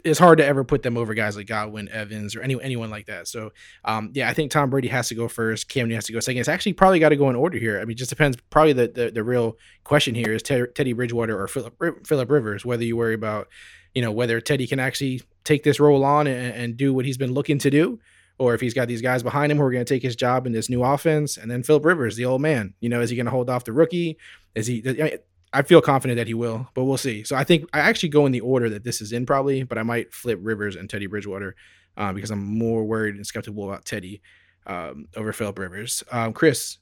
it's hard to ever put them over guys like Godwin, Evans, or any anyone like that. So, um, yeah, I think Tom Brady has to go first. Cam Newton has to go second. It's actually probably got to go in order here. I mean, just depends. Probably the the, the real question here is Ted, Teddy Bridgewater or Philip Philip Rivers. Whether you worry about you know, whether Teddy can actually take this role on and, and do what he's been looking to do, or if he's got these guys behind him who are going to take his job in this new offense. And then Philip Rivers, the old man, you know, is he going to hold off the rookie? Is he? I, mean, I feel confident that he will, but we'll see. So I think I actually go in the order that this is in probably, but I might flip Rivers and Teddy Bridgewater uh, because I'm more worried and skeptical about Teddy um, over Philip Rivers. Um, Chris,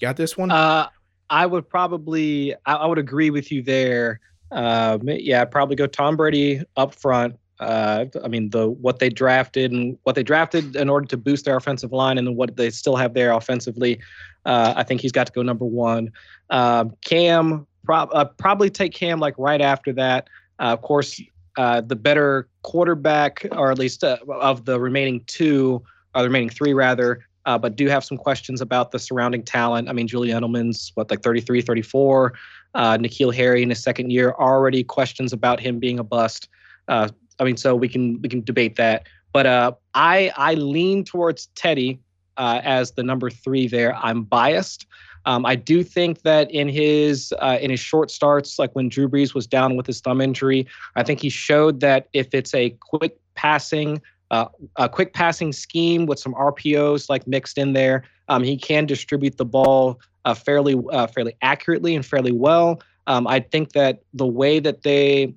you got this one? Uh, I would probably, I, I would agree with you there. Um, yeah, I'd probably go Tom Brady up front. Uh, I mean, the what they drafted and what they drafted in order to boost their offensive line, and then what they still have there offensively. Uh, I think he's got to go number one. Um, Cam, uh, probably take Cam like right after that. Uh, of course, uh, the better quarterback, or at least uh, of the remaining two, or the remaining three rather, uh, but do have some questions about the surrounding talent. I mean, Julian Edelman's what, like 33, 34. Uh, N'Keal Harry in his second year, already questions about him being a bust. Uh, I mean, so we can we can debate that. But uh, I I lean towards Teddy uh, as the number three there. I'm biased. Um, I do think that in his uh, in his short starts, like when Drew Brees was down with his thumb injury, I think he showed that if it's a quick passing uh, a quick passing scheme with some RPOs like mixed in there. Um, he can distribute the ball uh, fairly uh, fairly accurately and fairly well. Um, I think that the way that they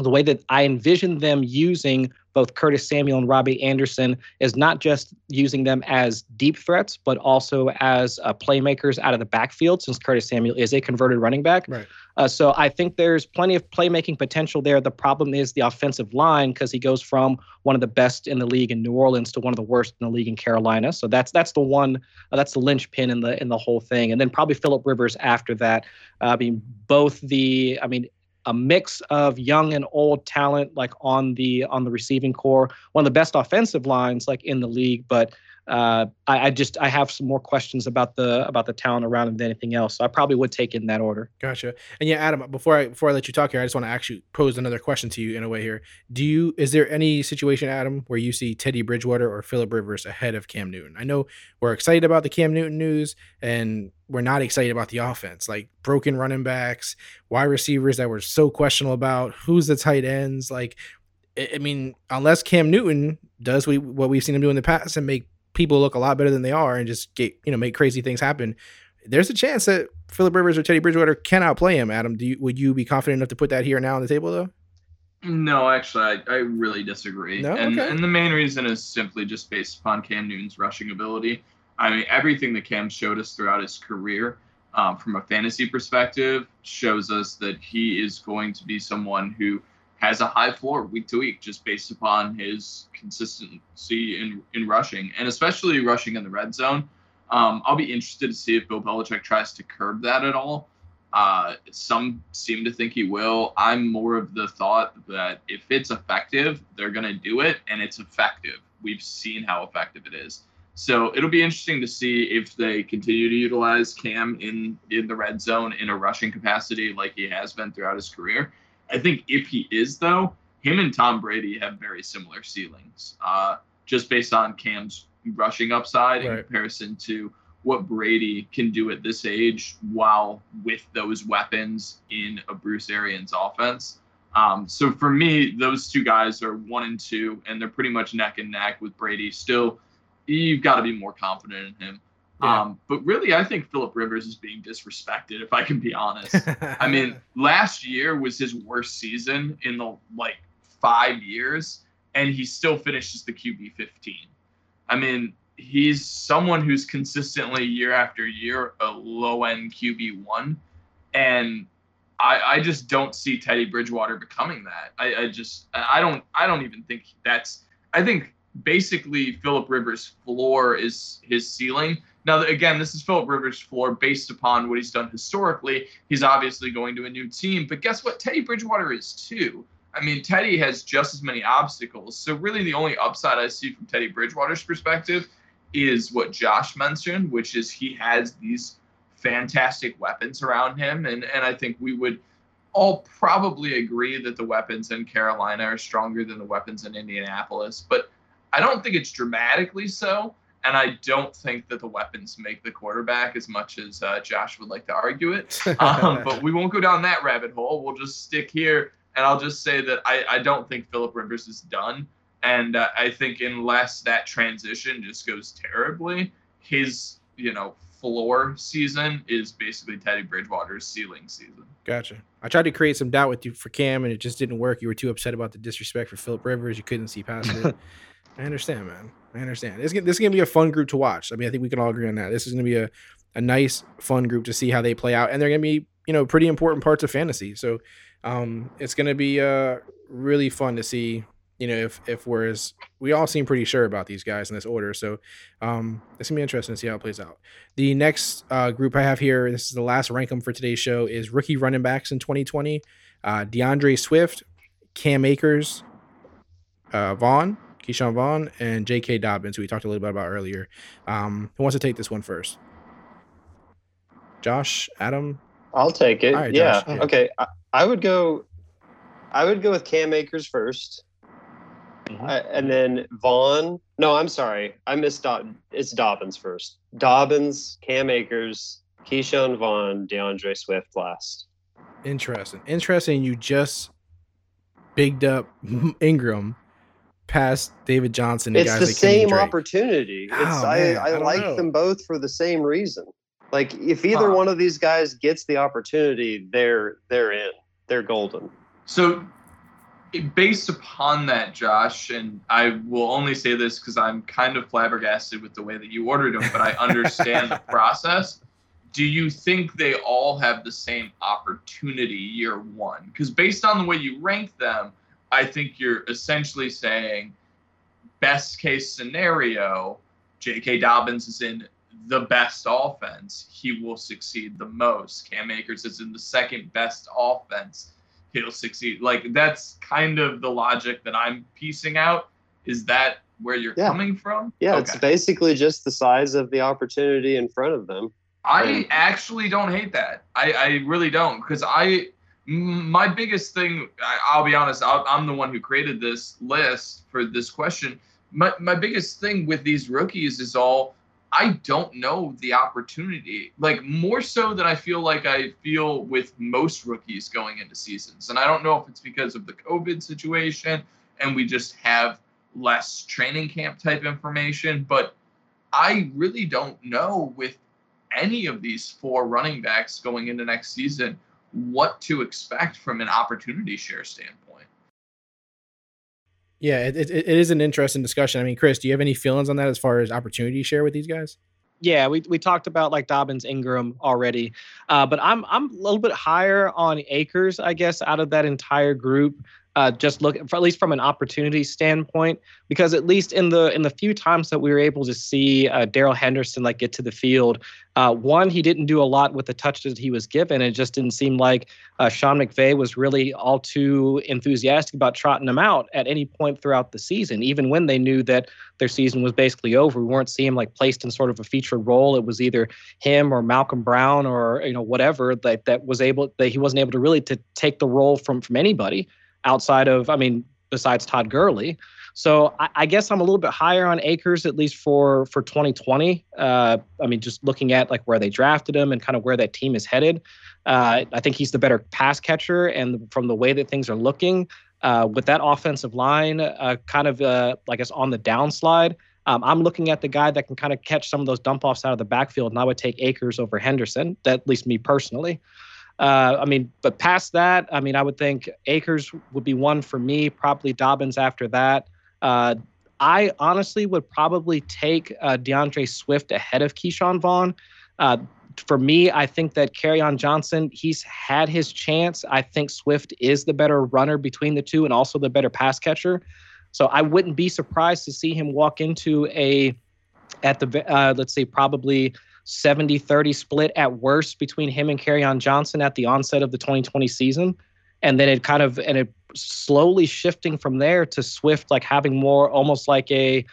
the way that I envision them using both Curtis Samuel and Robbie Anderson is not just using them as deep threats, but also as uh, playmakers out of the backfield, since Curtis Samuel is a converted running back. Right. Uh, so I think there's plenty of playmaking potential there. The problem is the offensive line because he goes from one of the best in the league in New Orleans to one of the worst in the league in Carolina. So that's that's the one uh, that's the linchpin in the in the whole thing. And then probably Philip Rivers after that. Uh, I mean, both the I mean a mix of young and old talent like on the on the receiving core. One of the best offensive lines like in the league but uh, I, I, just I have some more questions about the about the talent around him than anything else. So I probably would take in that order. Gotcha. And yeah, Adam, before I before I let you talk here, I just want to actually pose another question to you in a way here. Do you is there any situation, Adam, where you see Teddy Bridgewater or Philip Rivers ahead of Cam Newton? I know we're excited about the Cam Newton news, and we're not excited about the offense, like broken running backs, wide receivers that were so questionable about who's the tight ends, like. I mean, unless Cam Newton does we, what we've seen him do in the past and make people look a lot better than they are and just get you know make crazy things happen. There's a chance that Philip Rivers or Teddy Bridgewater can outplay him. Adam, do you would you be confident enough to put that here now on the table though? No, actually, I, I really disagree. No? And, Okay. and the main reason is simply just based upon Cam Newton's rushing ability. I mean, everything that Cam showed us throughout his career, um, from a fantasy perspective, shows us that he is going to be someone who has a high floor week to week, just based upon his consistency in, in rushing, and especially rushing in the red zone. Um, I'll be interested to see if Bill Belichick tries to curb that at all. Uh, some seem to think he will. I'm more of the thought that if it's effective, they're going to do it, and it's effective. We've seen how effective it is. So it'll be interesting to see if they continue to utilize Cam in in the red zone in a rushing capacity like he has been throughout his career. I think if he is though, him and Tom Brady have very similar ceilings, uh, just based on Cam's rushing upside in comparison to what Brady can do at this age while with those weapons in a Bruce Arians offense. Um, so for me, those two guys are one and two, and they're pretty much neck and neck with Brady. Still, you've got to be more confident in him. Yeah. Um, but really, I think Philip Rivers is being disrespected, if I can be honest. I mean, last year was his worst season in the like five years, and he still finishes the QB 15. I mean, he's someone who's consistently year after year a low end QB one, and I, I just don't see Teddy Bridgewater becoming that. I, I just I don't I don't even think that's I think basically Philip Rivers' floor is his ceiling. Now again, this is Philip Rivers' floor based upon what he's done historically. He's obviously going to a new team, but guess what? Teddy Bridgewater is too. I mean, Teddy has just as many obstacles. So really, the only upside I see from Teddy Bridgewater's perspective is what Josh mentioned, which is he has these fantastic weapons around him, and and I think we would all probably agree that the weapons in Carolina are stronger than the weapons in Indianapolis, but I don't think it's dramatically so. And I don't think that the weapons make the quarterback as much as uh, Josh would like to argue it. Um, but we won't go down that rabbit hole. We'll just stick here And I'll just say that I, I don't think Philip Rivers is done. And uh, I think unless that transition just goes terribly, his you know floor season is basically Teddy Bridgewater's ceiling season. Gotcha. I tried to create some doubt with you for Cam, and it just didn't work. You were too upset about the disrespect for Philip Rivers. You couldn't see past it. I understand, man. I understand. This, this is gonna be a fun group to watch. I mean, I think we can all agree on that. This is gonna be a, a nice, fun group to see how they play out, and they're gonna be, you know, pretty important parts of fantasy. So, um, it's gonna be uh really fun to see you know, if if whereas we all seem pretty sure about these guys in this order. So um it's gonna be interesting to see how it plays out. The next uh, group I have here, this is the last rank them for today's show, is rookie running backs in 2020. Uh D'Andre Swift, Cam Akers, uh Vaughn, Ke'Shawn Vaughn, and J.K. Dobbins, who we talked a little bit about earlier. Um, who wants to take this one first? Josh, Adam. I'll take it. All right, yeah. Josh, yeah. Okay. I, I would go. I would go with Cam Akers 1st Mhm. I- and then Vaughn. No, I'm sorry. I missed. Dob- it's Dobbins first. Dobbins, Cam Akers, Ke'Shawn Vaughn, D'Andre Swift last. Interesting. Interesting. You just bigged up Ingram past David Johnson. and It's guys the like same Drake. opportunity. Oh, it's Oh, I, man, I, I don't like know. them both for the same reason. Like if either Huh. one of these guys gets the opportunity, they're they're in. They're golden. So, based upon that, Josh, and I will only say this because I'm kind of flabbergasted with the way that you ordered them, but I understand the process. Do you think they all have the same opportunity year one? Because based on the way you rank them, I think you're essentially saying best case scenario, J.K. Dobbins is in the best offense. He will succeed the most. Cam Akers is in the second best offense he'll succeed. Like that's kind of the logic that I'm piecing out. Is that where you're Yeah. coming from? Yeah, it's basically just the size of the opportunity in front of them. I actually don't hate that. I, I really don't because I my biggest thing. I, I'll be honest. I'll, I'm the one who created this list for this question. My my biggest thing with these rookies is all I don't know the opportunity. Like more so than I feel like I feel with most rookies going into seasons. And I don't know if it's because of the COVID situation and we just have less training camp type information, but I really don't know with any of these four running backs going into next season what to expect from an opportunity share standpoint. Yeah, it, it, it is an interesting discussion. I mean, Chris, do you have any feelings on that as far as opportunity share with these guys? Yeah, we, we talked about like Dobbins, Ingram already, uh, but I'm I'm a little bit higher on Akers, I guess, out of that entire group. Uh, just look at least from an opportunity standpoint, because at least in the in the few times that we were able to see uh, Darrell Henderson like get to the field, uh, one he didn't do a lot with the touches he was given. It just didn't seem like uh, Sean McVay was really all too enthusiastic about trotting him out at any point throughout the season, even when they knew that their season was basically over. We weren't seeing him like placed in sort of a featured role. It was either him or Malcolm Brown or you know whatever that that was able that he wasn't able to really to take the role from from anybody outside of I mean besides Todd Gurley. So I, I guess I'm a little bit higher on Akers, at least for for 2020. Uh, I mean just looking at like where they drafted him and kind of where that team is headed. Uh, I think he's the better pass catcher, and from the way that things are looking, uh, with that offensive line uh, kind of uh, like it's on the downslide. Um, I'm looking at the guy that can kind of catch some of those dump offs out of the backfield, and I would take Akers over Henderson. That at least me personally. Uh, I mean, but past that, I mean, I would think Akers would be one for me. Probably Dobbins after that. Uh, I honestly would probably take uh, D'Andre Swift ahead of Ke'Shawn Vaughn. Uh, for me, I think that on Johnson, he's had his chance. I think Swift is the better runner between the two and also the better pass catcher. So I wouldn't be surprised to see him walk into a, at the, uh, let's say, probably 70 30 split at worst between him and on Johnson at the onset of the 2020 season. And then it kind of, and it slowly shifting from there to Swift, like having more almost like a,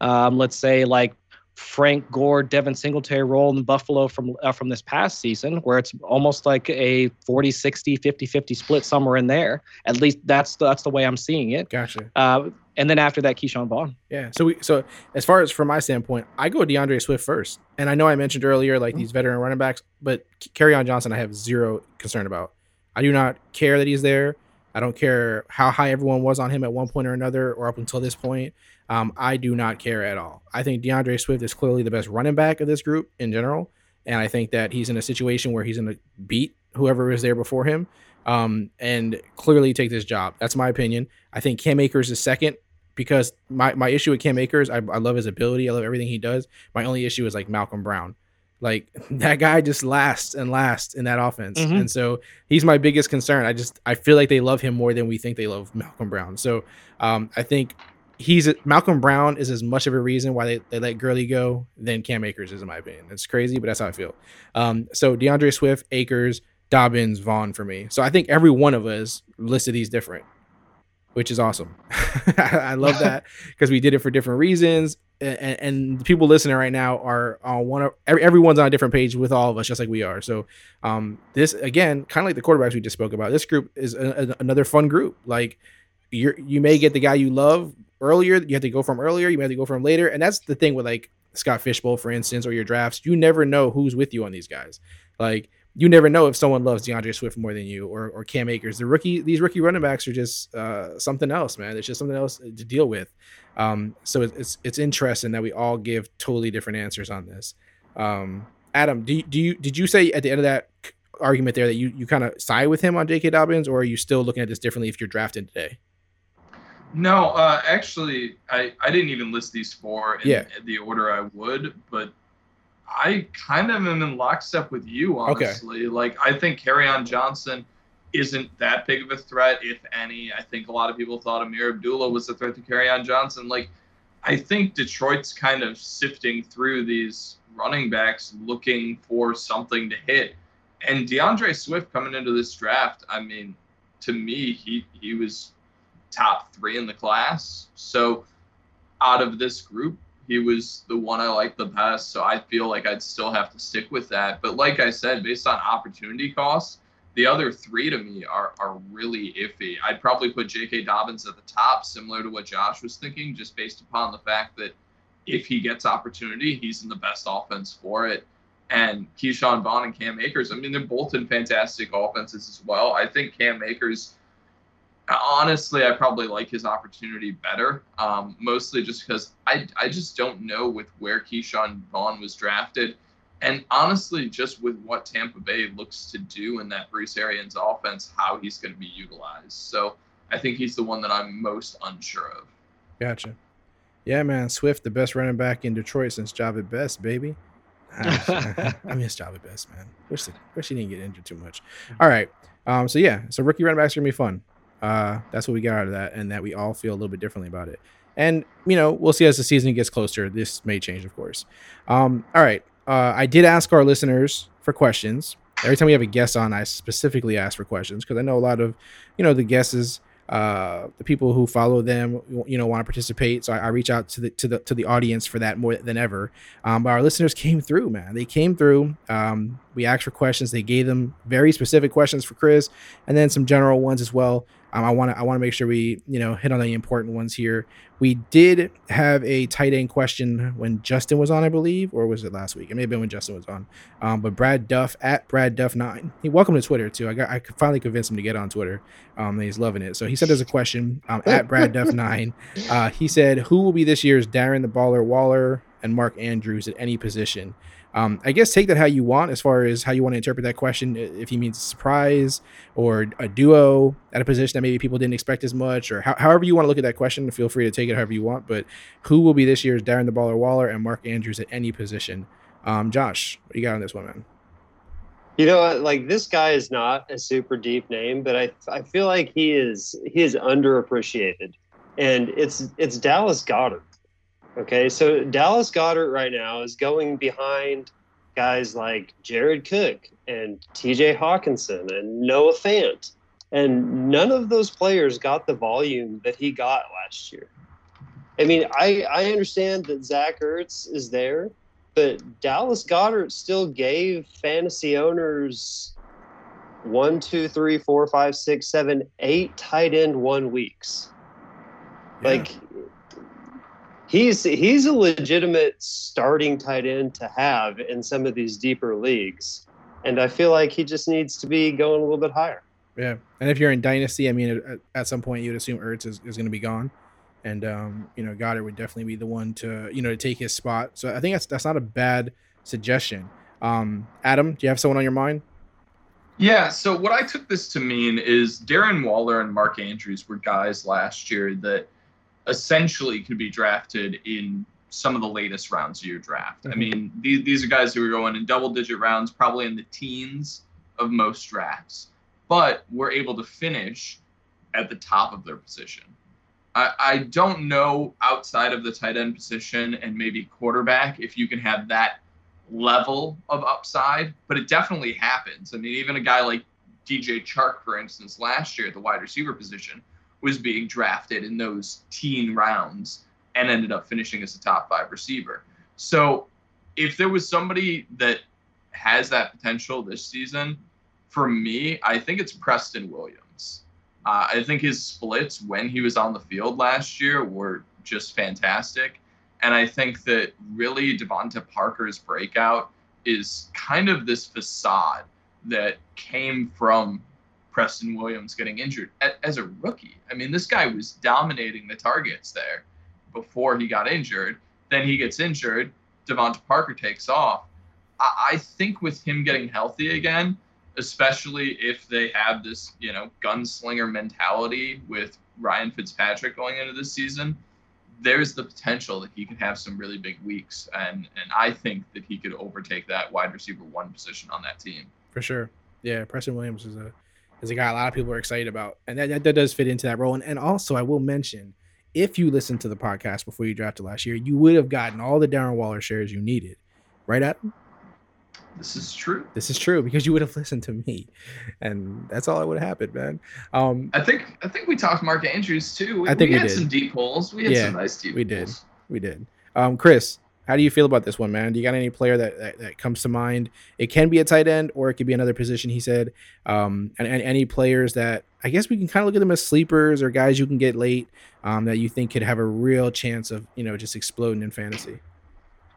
um, let's say, like Frank Gore, Devin Singletary role in Buffalo from uh, from this past season, where it's almost like a 40 60, 50 50 split somewhere in there. At least that's the, that's the way I'm seeing it. Gotcha. Uh, and then after that, Ke'Shawn Vaughn. Yeah. So we so as far as from my standpoint, I go D'Andre Swift first. And I know I mentioned earlier like these veteran running backs, but on Johnson I have zero concern about. I do not care that he's there. I don't care how high everyone was on him at one point or another, or up until this point. Um, I do not care at all. I think D'Andre Swift is clearly the best running back of this group in general, and I think that he's in a situation where he's going to beat whoever was there before him, um, and clearly take this job. That's my opinion. I think Cam Akers is second because my, my issue with Cam Akers, I, I love his ability, I love everything he does. My only issue is like Malcolm Brown. Like that guy just lasts and lasts in that offense. Mhm. And so he's my biggest concern. I just I feel like they love him more than we think they love Malcolm Brown. So um, I think he's Malcolm Brown is as much of a reason why they, they let Gurley go than Cam Akers is in my opinion. It's crazy, but that's how I feel. Um, so D'Andre Swift, Akers, Dobbins, Vaughn for me. So I think every one of us listed these different, which is awesome. I love that because we did it for different reasons. And, and people listening right now are on one of every, everyone's on a different page with all of us, just like we are. So, um, this again, kind of like the quarterbacks we just spoke about. This group is a, a- another fun group. Like you're you may get the guy you love earlier. You have to go from earlier. You may have to go from later. And that's the thing with like Scott Fish Bowl, for instance, or your drafts. You never know who's with you on these guys. Like you never know if someone loves D'Andre Swift more than you or, or Cam Akers. The rookie, these rookie running backs are just uh, something else, man. It's just something else to deal with. Um, so it's, it's it's interesting that we all give totally different answers on this. Um, Adam, do you, do you did you say at the end of that argument there that you you kind of side with him on J.K. Dobbins, or are you still looking at this differently if you're drafting today? No, uh, actually, I, I didn't even list these four in Yeah. the order I would, but I kind of am in lockstep with you, Okay. honestly. Like, I think on Johnson isn't that big of a threat, if any. I think a lot of people thought Ameer Abdullah was a threat to on Johnson. Like, I think Detroit's kind of sifting through these running backs looking for something to hit. And D'Andre Swift coming into this draft, I mean, to me, he he was top three in the class. So out of this group, he was the one I liked the best. So I feel like I'd still have to stick with that. But like I said, based on opportunity costs, the other three to me are are really iffy. I'd probably put J.K. Dobbins at the top, similar to what Josh was thinking, just based upon the fact that if he gets opportunity, he's in the best offense for it. And Ke'Shawn Vaughn and Cam Akers, I mean, they're both in fantastic offenses as well. I think Cam Akers, honestly, I probably like his opportunity better, um, mostly just because I, I just don't know with where Ke'Shawn Vaughn was drafted. And honestly, just with what Tampa Bay looks to do in that Bruce Arians offense, how he's going to be utilized. So I think he's the one that I'm most unsure of. Gotcha. Yeah, man. Swift, the best running back in Detroit since Jahvid Best, baby. I I miss Jahvid Best, man. Wish, the, wish he didn't get injured too much. All right. Um. So yeah. So rookie running backs are gonna be fun. Uh. That's what we got out of that, and that we all feel a little bit differently about it. And you know, we'll see as the season gets closer. This may change, of course. Um. All right. Uh. I did ask our listeners for questions. Every time we have a guest on, I specifically ask for questions because I know a lot of, you know, the guesses uh, the people who follow them, you know, want to participate. So I, I reach out to the to the to the audience for that more than ever. Um, but our listeners came through, man. They came through. Um, we asked for questions. They gave them very specific questions for Chris, and then some general ones as well. Um, I want to I want to make sure we you know hit on the important ones here. We did have a tight end question when Justin was on, I believe, or was it last week? It may have been when Justin was on. Um, but Brad Duff at Brad Duff nine. He welcome to Twitter too. I got I finally convinced him to get on Twitter. Um, he's loving it. So he said there's a question um, at Brad Duff nine. Uh, he said, "Who will be this year's Darren the Baller Waller and Mark Andrews at any position?" Um, I guess take that how you want, as far as how you want to interpret that question. If he means surprise or a duo at a position that maybe people didn't expect as much, or how, however you want to look at that question, feel free to take it however you want. But who will be this year's Darren the Baller Waller and Mark Andrews at any position? Um, Josh, what you got on this one, man? You know, like this guy is not a super deep name, but I I feel like he is he is underappreciated, and it's it's Dallas Goedert. Okay, so Dallas Goedert right now is going behind guys like Jared Cook and T.J. Hockenson and Noah Fant, and none of those players got the volume that he got last year. I mean, I I understand that Zach Ertz is there, but Dallas Goedert still gave fantasy owners one, two, three, four, five, six, seven, eight tight end one weeks. Like he's he's a legitimate starting tight end to have in some of these deeper leagues. And I feel like he just needs to be going a little bit higher. Yeah, and if you're in dynasty, I mean, at, at some point you'd assume Ertz is, is going to be gone, and um, you know Goedert would definitely be the one to you know to take his spot. So I think that's that's not a bad suggestion. Um, Adam, do you have someone on your mind? Yeah, so what I took this to mean is Darren Waller and Mark Andrews were guys last year that essentially could be drafted in some of the latest rounds of your draft. I Mhm. mean, these, these are guys who are going in double digit rounds, probably in the teens of most drafts, but were able to finish at the top of their position. I, I don't know outside of the tight end position and maybe quarterback if you can have that level of upside, but it definitely happens. I mean, even a guy like DJ Chark, for instance, last year at the wide receiver position was being drafted in those teen rounds and ended up finishing as a top five receiver. So if there was somebody that has that potential this season, for me, I think it's Preston Williams. Uh, I think his splits when he was on the field last year were just fantastic. And I think that really DeVante Parker's breakout is kind of this facade that came from Preston Williams getting injured as a rookie. I mean, this guy was dominating the targets there before he got injured. Then he gets injured. DeVante Parker takes off. I, I think with him getting healthy again, especially if they have this, you know, gunslinger mentality with Ryan Fitzpatrick going into this season, there's the potential that he could have some really big weeks, and and I think that he could overtake that wide receiver one position on that team. For sure. Yeah, Preston Williams is a is a guy a lot of people are excited about, and that, that, that does fit into that role. And, and also, I will mention, if you listened to the podcast before you drafted last year, you would have gotten all the Darren Waller shares you needed, right, Adam? This is true. This is true because you would have listened to me, and that's all that would have happened, man. Um, I think I think we talked Mark Andrews too. We, I think we had did. some deep holes. We had Yeah, some nice deep we did. We did. Um, Chris, how do you feel about this one, man? Do you got any player that, that, that comes to mind? It can be a tight end or it could be another position, he said. Um, and, and any players that I guess we can kind of look at them as sleepers or guys you can get late um, that you think could have a real chance of, you know, just exploding in fantasy.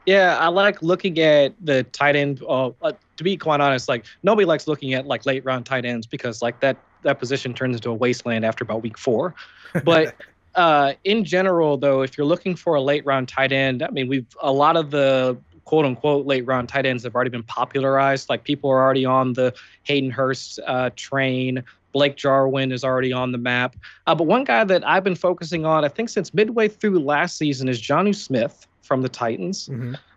Yeah, I like looking at the tight end. Uh, uh, to be quite honest, like nobody likes looking at like late round tight ends because like that that position turns into a wasteland after about week four. But uh, in general, though, if you're looking for a late round tight end, I mean, we've a lot of the quote unquote late round tight ends have already been popularized. Like people are already on the Hayden Hurst uh, train. Blake Jarwin is already on the map. Uh, but one guy that I've been focusing on, I think since midway through last season, is Jonnu Smith from the Titans.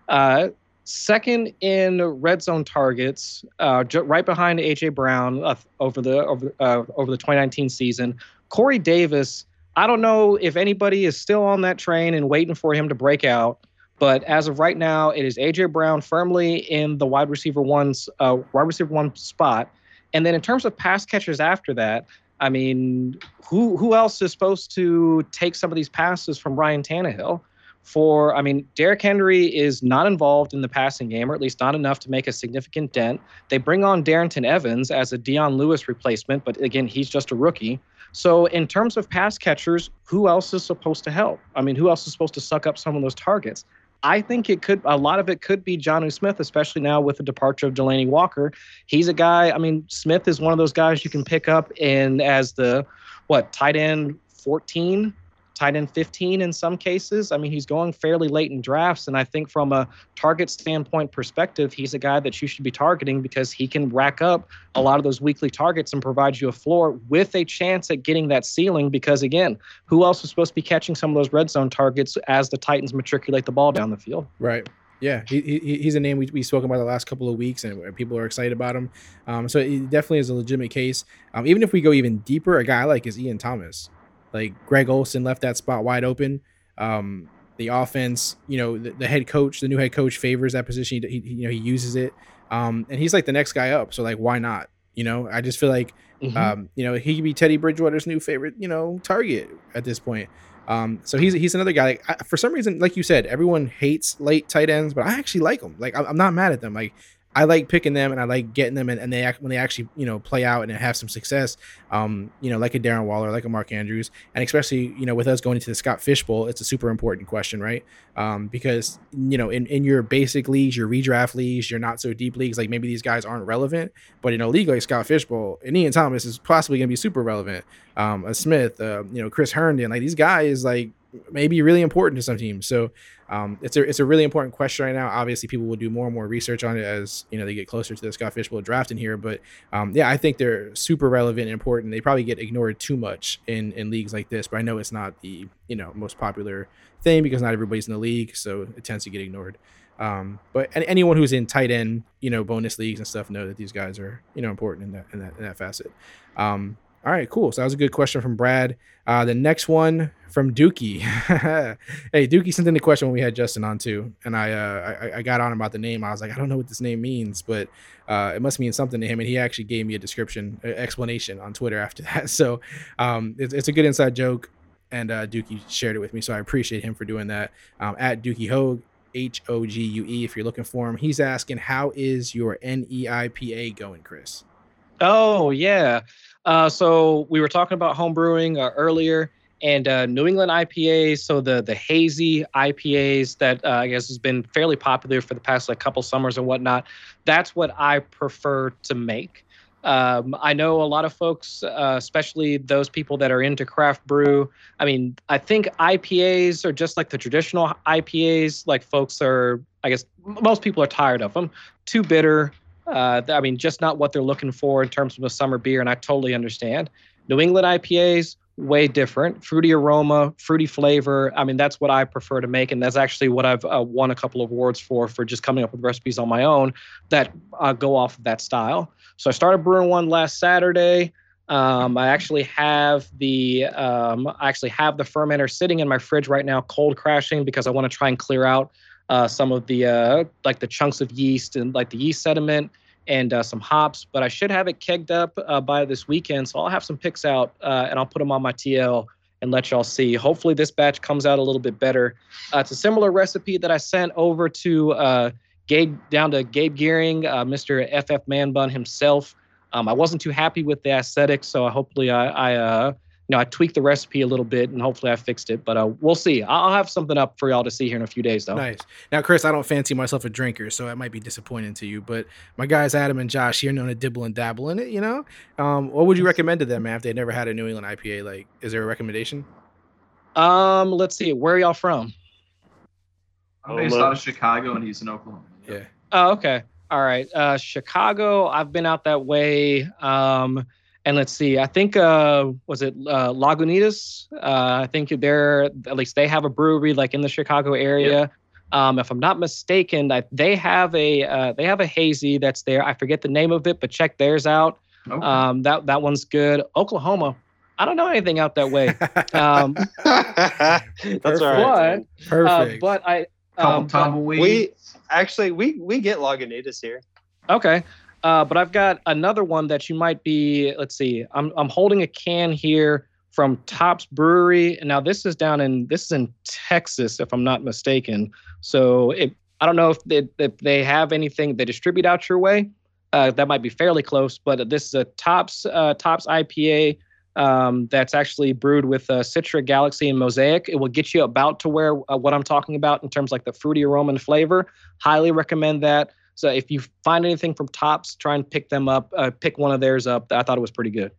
Uh, second in red zone targets, uh, ju- right behind AJ Brown uh, over the over uh, over the 2019 season. Corey Davis. I don't know if anybody is still on that train and waiting for him to break out. But as of right now, it is AJ Brown firmly in the wide receiver one's uh, wide receiver one spot. And then in terms of pass catchers after that, I mean, who who else is supposed to take some of these passes from Ryan Tannehill? For I mean, Derrick Henry is not involved in the passing game, or at least not enough to make a significant dent. They bring on Darrynton Evans as a Dion Lewis replacement, but again, he's just a rookie. So in terms of pass catchers, who else is supposed to help? I mean, who else is supposed to suck up some of those targets? I think it could a lot of it could be Jonnu Smith, especially now with the departure of Delanie Walker. He's a guy. I mean, Smith is one of those guys you can pick up in as the what tight end 14, tight end 15 in some cases. I mean, he's going fairly late in drafts, and I think from a target standpoint perspective, he's a guy that you should be targeting because he can rack up a lot of those weekly targets and provide you a floor with a chance at getting that ceiling. Because again, who else is supposed to be catching some of those red zone targets as the Titans matriculate the ball down the field? Right. Yeah, he, he, he's a name we, we've spoken about the last couple of weeks, and people are excited about him. Um, so it definitely is a legitimate case. Um, even if we go even deeper, a guy I like is Ian Thomas. Like Greg Olsen left that spot wide open. Um, the offense, you know, the, the head coach, the new head coach favors that position. He, he you know he uses it, um, and he's like the next guy up. So like, why not? You know, I just feel like, Mhm. um, you know, he could be Teddy Bridgewater's new favorite, you know, target at this point. Um, so he's he's another guy. Like, I, for some reason, like you said, everyone hates late tight ends, but I actually like them. Like I'm, I'm not mad at them. Like I like picking them and I like getting them and, and they act when they actually you know play out and have some success. Um, you know, like a Darren Waller, like a Mark Andrews, and especially you know with us going into the Scott Fish Bowl, it's a super important question, right? Um, because you know in in your basic leagues, your redraft leagues, your not so deep leagues, like maybe these guys aren't relevant, but in a league like Scott Fish Bowl, and Ian Thomas is possibly going to be super relevant. Um, a Smith, uh, you know, Chris Herndon, like these guys, like maybe really important to some teams. So um, it's a it's a really important question right now. Obviously, people will do more and more research on it as you know they get closer to the Scott Fish Bowl draft in here. But um, yeah, I think they're super relevant and important. They probably get ignored too much in in leagues like this. But I know it's not the you know most popular thing because not everybody's in the league, so it tends to get ignored. Um, but anyone who's in tight end, you know, bonus leagues and stuff know that these guys are, you know, important in that in that in that facet. Um, all right, cool. So that was a good question from Brad. Uh, the next one from Dookie. hey, Dookie sent in the question when we had Justin on too, and I, uh, I, I got on about the name. I was like, I don't know what this name means, but uh, it must mean something to him. And he actually gave me a description, explanation on Twitter after that. So um, it's, it's a good inside joke, and uh, Dookie shared it with me, so I appreciate him for doing that. Um, at Dookie Hogue, H O G U E, if you're looking for him, he's asking, how is your NEIPA going, Chris? Oh yeah. Uh, so we were talking about home brewing uh, earlier, and uh, New England IPAs. So the the hazy IPAs that uh, I guess has been fairly popular for the past like couple summers and whatnot. That's what I prefer to make. Um, I know a lot of folks, uh, especially those people that are into craft brew. I mean, I think IPAs are just like the traditional IPAs. Like folks are, I guess, most people are tired of them. Too bitter, uh, I mean, just not what they're looking for in terms of a summer beer, and I totally understand. New England IPAs, way different. Fruity aroma, fruity flavor. I mean, that's what I prefer to make, and that's actually what I've uh, won a couple of awards for for just coming up with recipes on my own that uh, go off of that style. So I started brewing one last Saturday. Um, I actually have the um, I actually have the fermenter sitting in my fridge right now, cold crashing because I want to try and clear out uh, some of the uh, like the chunks of yeast and like the yeast sediment and uh, some hops. But I should have it kegged up uh, by this weekend, so I'll have some picks out uh, and I'll put them on my TL and let y'all see. Hopefully, this batch comes out a little bit better. Uh, it's a similar recipe that I sent over to Gabe down to Gabe Gearing, Mr. FF Man Bun himself. Um, I wasn't too happy with the aesthetics, so hopefully I, I know, I tweaked the recipe a little bit and hopefully I fixed it. But uh, we'll see. I'll have something up for y'all to see here in a few days, though. Nice. Now, Chris, I don't fancy myself a drinker, so it might be disappointing to you. But my guys, Adam and Josh, here known to dibble and dabble in it. You know, um, what would you recommend to them, man, if they never had a New England IPA? Like, is there a recommendation? Um, let's see. Where are y'all from? I'm based out of Chicago, and he's in Oklahoma. Yeah. Oh, okay. All right. Uh, Chicago. I've been out that way. Um and let's see, I think uh, was it uh, Lagunitas? Uh, I think they're at least they have a brewery like in the Chicago area. Yep. Um, if I'm not mistaken, I, they have a uh, they have a hazy that's there. I forget the name of it, but check theirs out. Okay. Um, that that one's good. Oklahoma. I don't know anything out that way. Um, that's all right. But, Perfect. Uh, but I um, tumbleweed. We actually we we get Lagunitas here. Okay. Uh, but I've got another one that you might be. Let's see. I'm I'm holding a can here from Tops Brewery. Now this is down in this is in Texas, if I'm not mistaken. So it, I don't know if they, if they have anything they distribute out your way. Uh, that might be fairly close, but this is a Tops uh, Tops IPA um, that's actually brewed with uh, Citra Galaxy and Mosaic. It will get you about to where uh, what I'm talking about in terms like the fruity aroma and flavor. Highly recommend that. So if you find anything from Tops, try and pick them up. Uh, pick one of theirs up. I thought it was pretty good.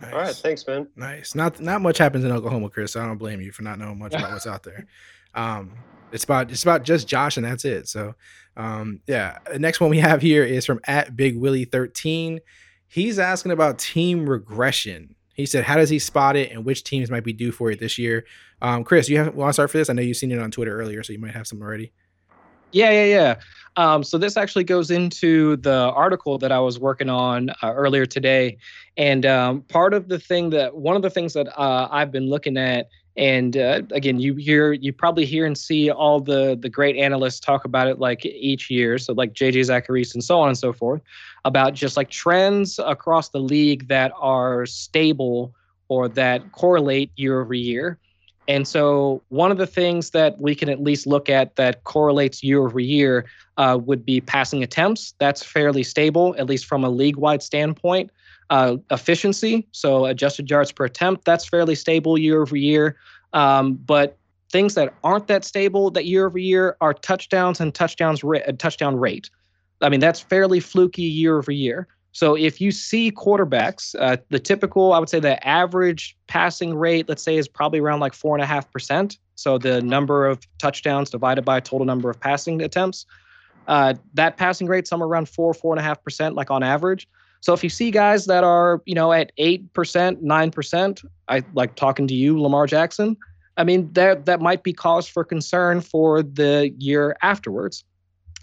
Nice. All right, thanks, man. Nice. Not not much happens in Oklahoma, Chris. So I don't blame you for not knowing much about what's out there. Um, it's about it's about just Josh and that's it. So, um, yeah. The next one we have here is from at Big Willie thirteen. He's asking about team regression. He said, "How does he spot it, and which teams might be due for it this year?" Um, Chris, you have want to start for this? I know you've seen it on Twitter earlier, so you might have some already. Yeah, yeah, yeah. Um, so this actually goes into the article that I was working on uh, earlier today, and um, part of the thing that one of the things that uh, I've been looking at, and uh, again, you hear, you probably hear and see all the the great analysts talk about it like each year, so like JJ Zacharias and so on and so forth, about just like trends across the league that are stable or that correlate year over year. And so, one of the things that we can at least look at that correlates year over year uh, would be passing attempts. That's fairly stable, at least from a league wide standpoint. Uh, efficiency, so adjusted yards per attempt, that's fairly stable year over year. Um, but things that aren't that stable that year over year are touchdowns and touchdowns ra- touchdown rate. I mean, that's fairly fluky year over year. So if you see quarterbacks, uh, the typical, I would say the average passing rate, let's say, is probably around like four and a half percent. So the number of touchdowns divided by total number of passing attempts. Uh, that passing rate somewhere around four, four and a half percent, like on average. So if you see guys that are, you know, at eight percent, nine percent, I like talking to you, Lamar Jackson. I mean, that that might be cause for concern for the year afterwards.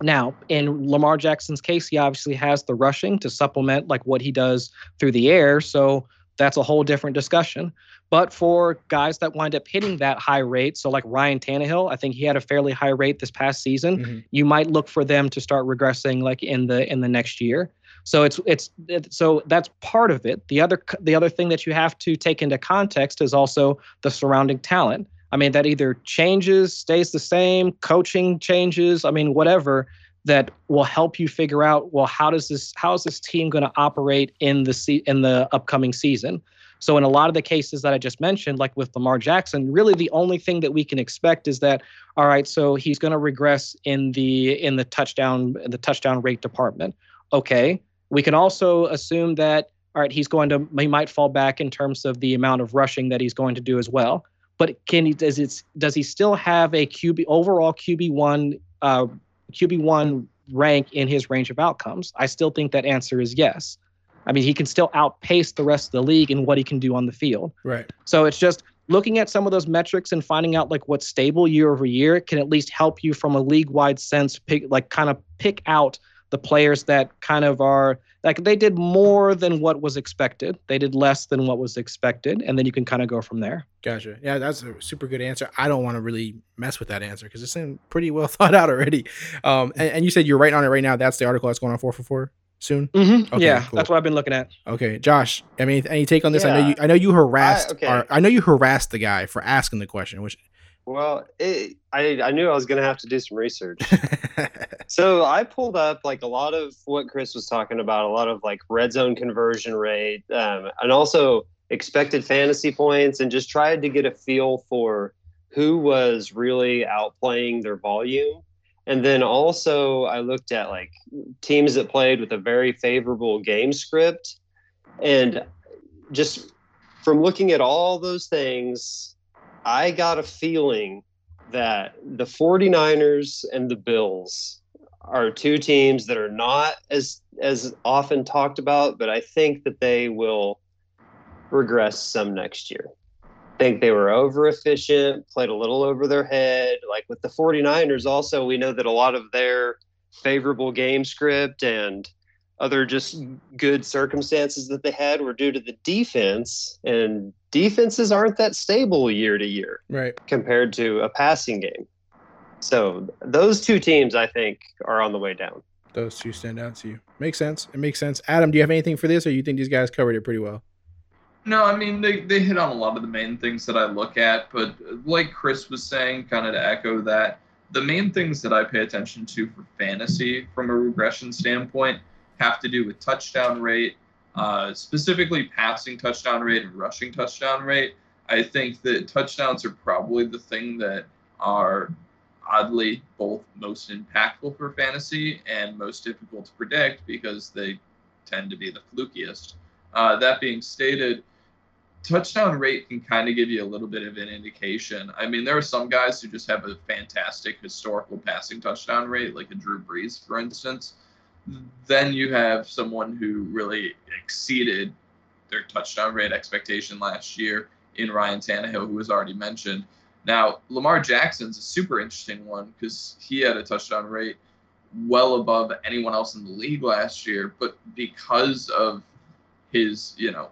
Now, in Lamar Jackson's case, he obviously has the rushing to supplement like what he does through the air. So that's a whole different discussion. But for guys that wind up hitting that high rate, so like Ryan Tannehill, I think he had a fairly high rate this past season. Mm-hmm. You might look for them to start regressing like in the in the next year. So it's it's it, so that's part of it. The other the other thing that you have to take into context is also the surrounding talent. I mean, that either changes, stays the same, coaching changes. I mean, whatever that will help you figure out well how does this how is this team going to operate in the se- in the upcoming season so in a lot of the cases that i just mentioned like with lamar jackson really the only thing that we can expect is that all right so he's going to regress in the in the touchdown in the touchdown rate department okay we can also assume that all right he's going to he might fall back in terms of the amount of rushing that he's going to do as well but can he does it does he still have a QB overall QB one uh, QB one rank in his range of outcomes? I still think that answer is yes. I mean, he can still outpace the rest of the league in what he can do on the field. Right. So it's just looking at some of those metrics and finding out like what's stable year over year can at least help you from a league wide sense pick like kind of pick out the players that kind of are like they did more than what was expected. They did less than what was expected, and then you can kind of go from there. Gotcha. Yeah, that's a super good answer. I don't want to really mess with that answer because it seemed pretty well thought out already. Um, and, and, you said you're writing on it right now. That's the article that's going on four for four soon. Mm-hmm. Okay, yeah, cool. that's what I've been looking at. Okay, Josh. I mean, any take on this? Yeah. I know you. I know you harassed. I, okay. our, I know you harassed the guy for asking the question, which well, it, I I knew I was going to have to do some research. so I pulled up like a lot of what Chris was talking about, a lot of like red zone conversion rate, um, and also expected fantasy points, and just tried to get a feel for who was really outplaying their volume. And then also I looked at like teams that played with a very favorable game script, and just from looking at all those things I got a feeling that the 49ers and the Bills are two teams that are not as as often talked about, but I think that they will regress some next year. Think they were over efficient, played a little over their head. Like with the 49ers, also, we know that a lot of their favorable game script and other just good circumstances that they had were due to the defense and defenses aren't that stable year to year right. compared to a passing game. So those two teams i think are on the way down. Those two stand out to you. Makes sense. It makes sense. Adam do you have anything for this or you think these guys covered it pretty well? No, I mean they, they hit on a lot of the main things that I look at, but like Chris was saying, kind of to echo that, the main things that I pay attention to for fantasy from a regression standpoint have to do with touchdown rate, uh, specifically passing touchdown rate and rushing touchdown rate. I think that touchdowns are probably the thing that are oddly both most impactful for fantasy and most difficult to predict because they tend to be the flukiest. Uh, that being stated, touchdown rate can kind of give you a little bit of an indication. I mean, there are some guys who just have a fantastic historical passing touchdown rate, like a Drew Brees, for instance then you have someone who really exceeded their touchdown rate expectation last year in Ryan Tannehill, who was already mentioned. Now, Lamar Jackson's a super interesting one because he had a touchdown rate well above anyone else in the league last year, but because of his, you know,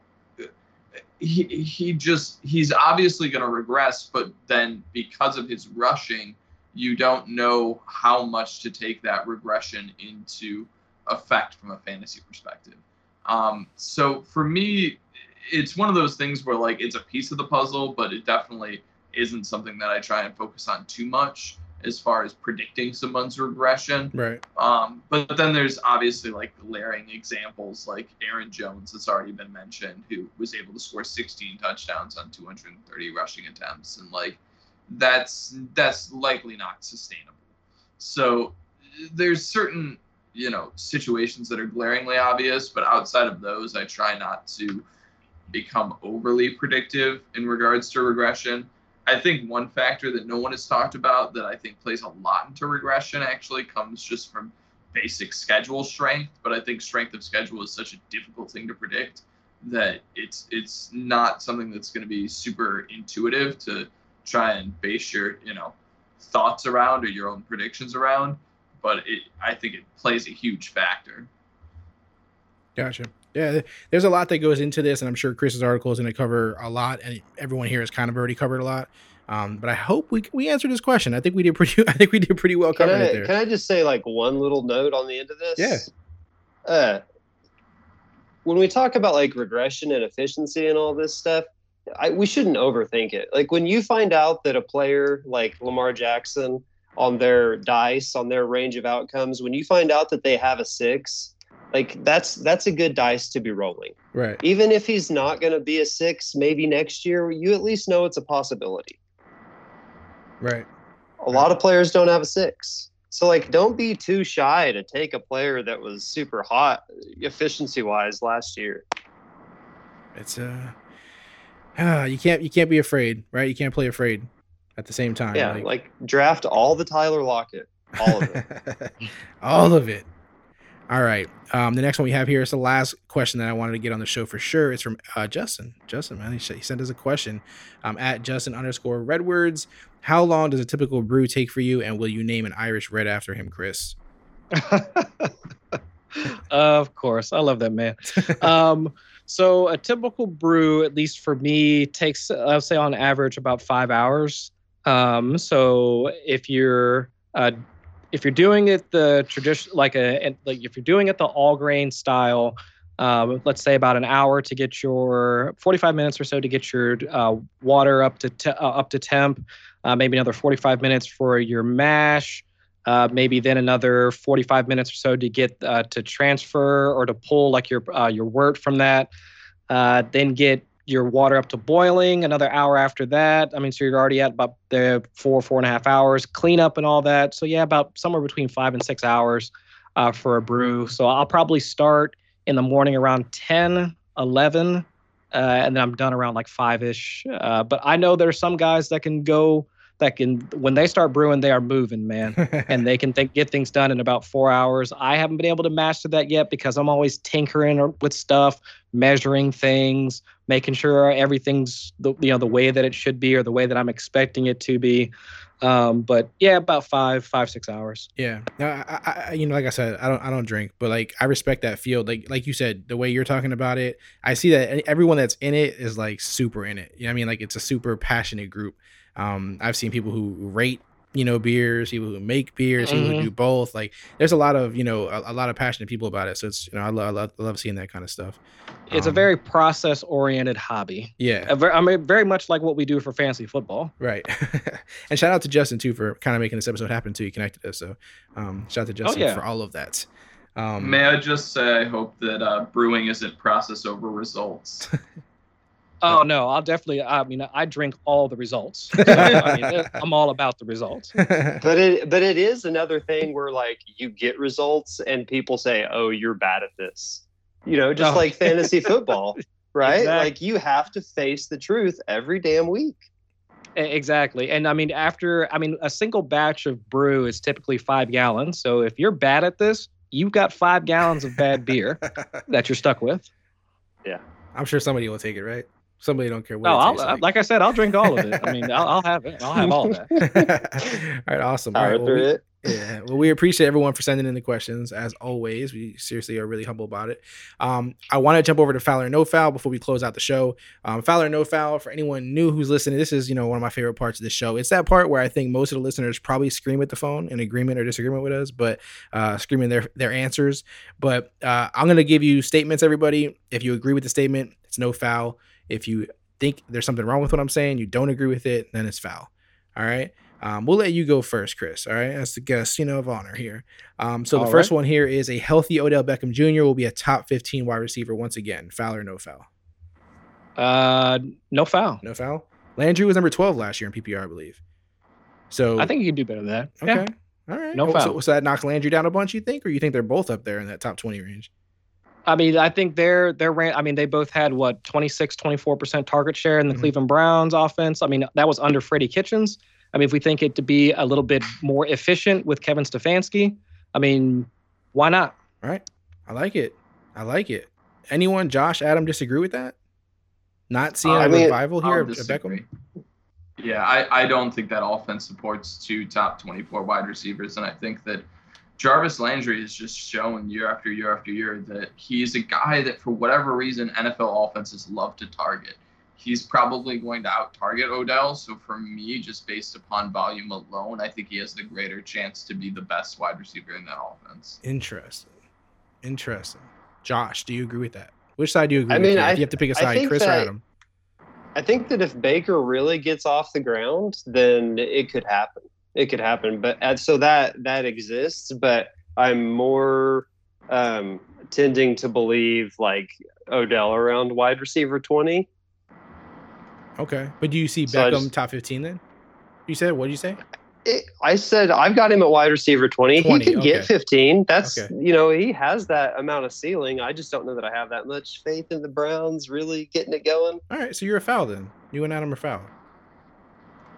he, he just he's obviously going to regress, but then because of his rushing, you don't know how much to take that regression into effect from a fantasy perspective. Um, so for me, it's one of those things where like it's a piece of the puzzle, but it definitely isn't something that I try and focus on too much as far as predicting someone's regression. Right. Um, but then there's obviously like glaring examples like Aaron Jones that's already been mentioned, who was able to score 16 touchdowns on 230 rushing attempts, and like that's that's likely not sustainable. So there's certain you know situations that are glaringly obvious, but outside of those, I try not to become overly predictive in regards to regression. I think one factor that no one has talked about that I think plays a lot into regression actually comes just from basic schedule strength. But I think strength of schedule is such a difficult thing to predict that it's it's not something that's going to be super intuitive to try and base your you know thoughts around or your own predictions around. But it I think it plays a huge factor. Gotcha. Yeah, there's a lot that goes into this, and I'm sure Chris's article is going to cover a lot, and everyone here has kind of already covered a lot. Um, but I hope we we answered this question. I think we did pretty. I think we did pretty well Can covering I, it there. can I just say like one little note on the end of this? Yeah. Uh, when we talk about like regression and efficiency and all this stuff, I, we shouldn't overthink it. Like when you find out that a player like Lamar Jackson on their dice, on their range of outcomes, when you find out that they have a six, like that's that's a good dice to be rolling. Right. Even if he's not going to be a six, maybe next year, you at least know it's a possibility. Right. A lot of players don't have a six. So like don't be too shy to take a player that was super hot efficiency wise last year. It's uh, ah, you can't you can't be afraid, right? You can't play afraid at the same time. Yeah, like, draft all the Tyler Lockett. All of it. all of it. All right. Um, the next one we have here is the last question that I wanted to get on the show for sure. It's from uh, Justin. Justin, man, he, he sent us a question um, at Justin underscore Redwords. How long does a typical brew take for you, and will you name an Irish red after him, Chris? of course, I love that man. um, so a typical brew, at least for me, takes I'll say on average about five hours. Um, so if you're uh, if you're doing it the tradition like a like if you're doing it the all grain style, um, let's say about an hour to get your 45 minutes or so to get your uh, water up to te- uh, up to temp, uh, maybe another 45 minutes for your mash. Uh, maybe then another 45 minutes or so to get uh, to transfer or to pull like your uh, your wort from that. Uh, then get your water up to boiling. Another hour after that. I mean, so you're already at about the four four and a half hours. cleanup and all that. So yeah, about somewhere between five and six hours uh, for a brew. So I'll probably start in the morning around 10, 11, uh, and then I'm done around like five ish. Uh, but I know there's some guys that can go that can when they start brewing they are moving man and they can th- get things done in about four hours i haven't been able to master that yet because i'm always tinkering with stuff measuring things making sure everything's the you know the way that it should be or the way that i'm expecting it to be um, but yeah about five five six hours Yeah, no, I, I, you know, like I said, I don't, I don't drink, but like I respect that field. Like, like you said, the way you're talking about it, I see that everyone that's in it is like super in it. You know, what I mean, like it's a super passionate group. Um, I've seen people who rate, you know, beers, people who make beers, people who Mhm. do both. Like, there's a lot of, you know, a, a lot of passionate people about it. So it's, you know, I love, I love, I love seeing that kind of stuff. it's a Um, very process oriented hobby yeah, A ver- I mean, very much like what we do for fantasy football right. and shout out to Justin too for kind of making this episode happen too. He connected us, so um, shout out to Justin yeah. for all of that. Um, May I just say, I hope that uh, brewing isn't process over results. Oh no, I'll definitely. I mean, I drink all the results. I mean, I'm all about the results. But it but it is another thing where like you get results and people say, "Oh, you're bad at this." You know, just No. like fantasy football, right? Exactly. Like you have to face the truth every damn week. Exactly, and I mean, after I mean, a single batch of brew is typically five gallons. So if you're bad at this, you've got five gallons of bad beer that you're stuck with. Yeah. I'm sure somebody will take it, right? Somebody don't care what. No, it I'll, like. like I said, I'll drink all of it. I mean, I'll, I'll have it. I'll have all that. all right, awesome. All Power right, well, through we- it. yeah, well, we appreciate everyone for sending in the questions as always. We seriously are really humble about it. Um, I want to jump over to Foul or No Foul before we close out the show. Um, Foul or No Foul for anyone new who's listening. This is you know one of my favorite parts of the show. It's that part where I think most of the listeners probably scream at the phone in agreement or disagreement with us, but uh, screaming their their answers. But uh, I'm gonna give you statements, everybody. If you agree with the statement, it's no foul. If you think there's something wrong with what I'm saying, you don't agree with it, then it's foul. All right. Um, we'll let you go first, Chris. All right, as the guest, you know, of honor here. Um, so the first right. one here is a healthy Odell Beckham Jr. will be a top 15 wide receiver once again. Foul or no foul? Uh, no foul. No foul. Landry was number 12 last year in PPR, I believe. So I think you can do better than that. okay, Yeah. all right. No Oh, foul. So, so that knocks Landry down a bunch, you think, or you think they're both up there in that top 20 range? I mean, I think they're they're ran. I mean, they both had what 26, 24 percent target share in the Mhm. Cleveland Browns offense. I mean, that was under Freddie Kitchens. I mean, if we think it to be a little bit more efficient with Kevin Stefanski, I mean, why not? All right. I like it. I like it. Anyone, Josh, Adam, disagree with that? Not seeing I a mean, revival here I'll of of. Beckham? Yeah, I, I don't think that offense supports two top 24 wide receivers. And I think that Jarvis Landry has just shown year after year after year that he's a guy that, for whatever reason, NFL offenses love to target. He's probably going to out target Odell. So for me, just based upon volume alone, I think he has the greater chance to be the best wide receiver in that offense. Interesting. Interesting. Josh, do you agree with that? Which side do you agree I with? mean, here? I- if you have to pick a side, think Chris or Adam? I think that if Baker really gets off the ground, then it could happen. It could happen, but and so that that exists. But I'm more um, tending to believe like Odell around wide receiver twenty. Okay. But do you see So Beckham just- top 15 then? You said, what did you say? It, I said I've got him at wide receiver twenty. 20, he could okay. get fifteen. That's Okay. you know he has that amount of ceiling. I just don't know that I have that much faith in the Browns really getting it going. All right. So you're a foul then. You and Adam are foul.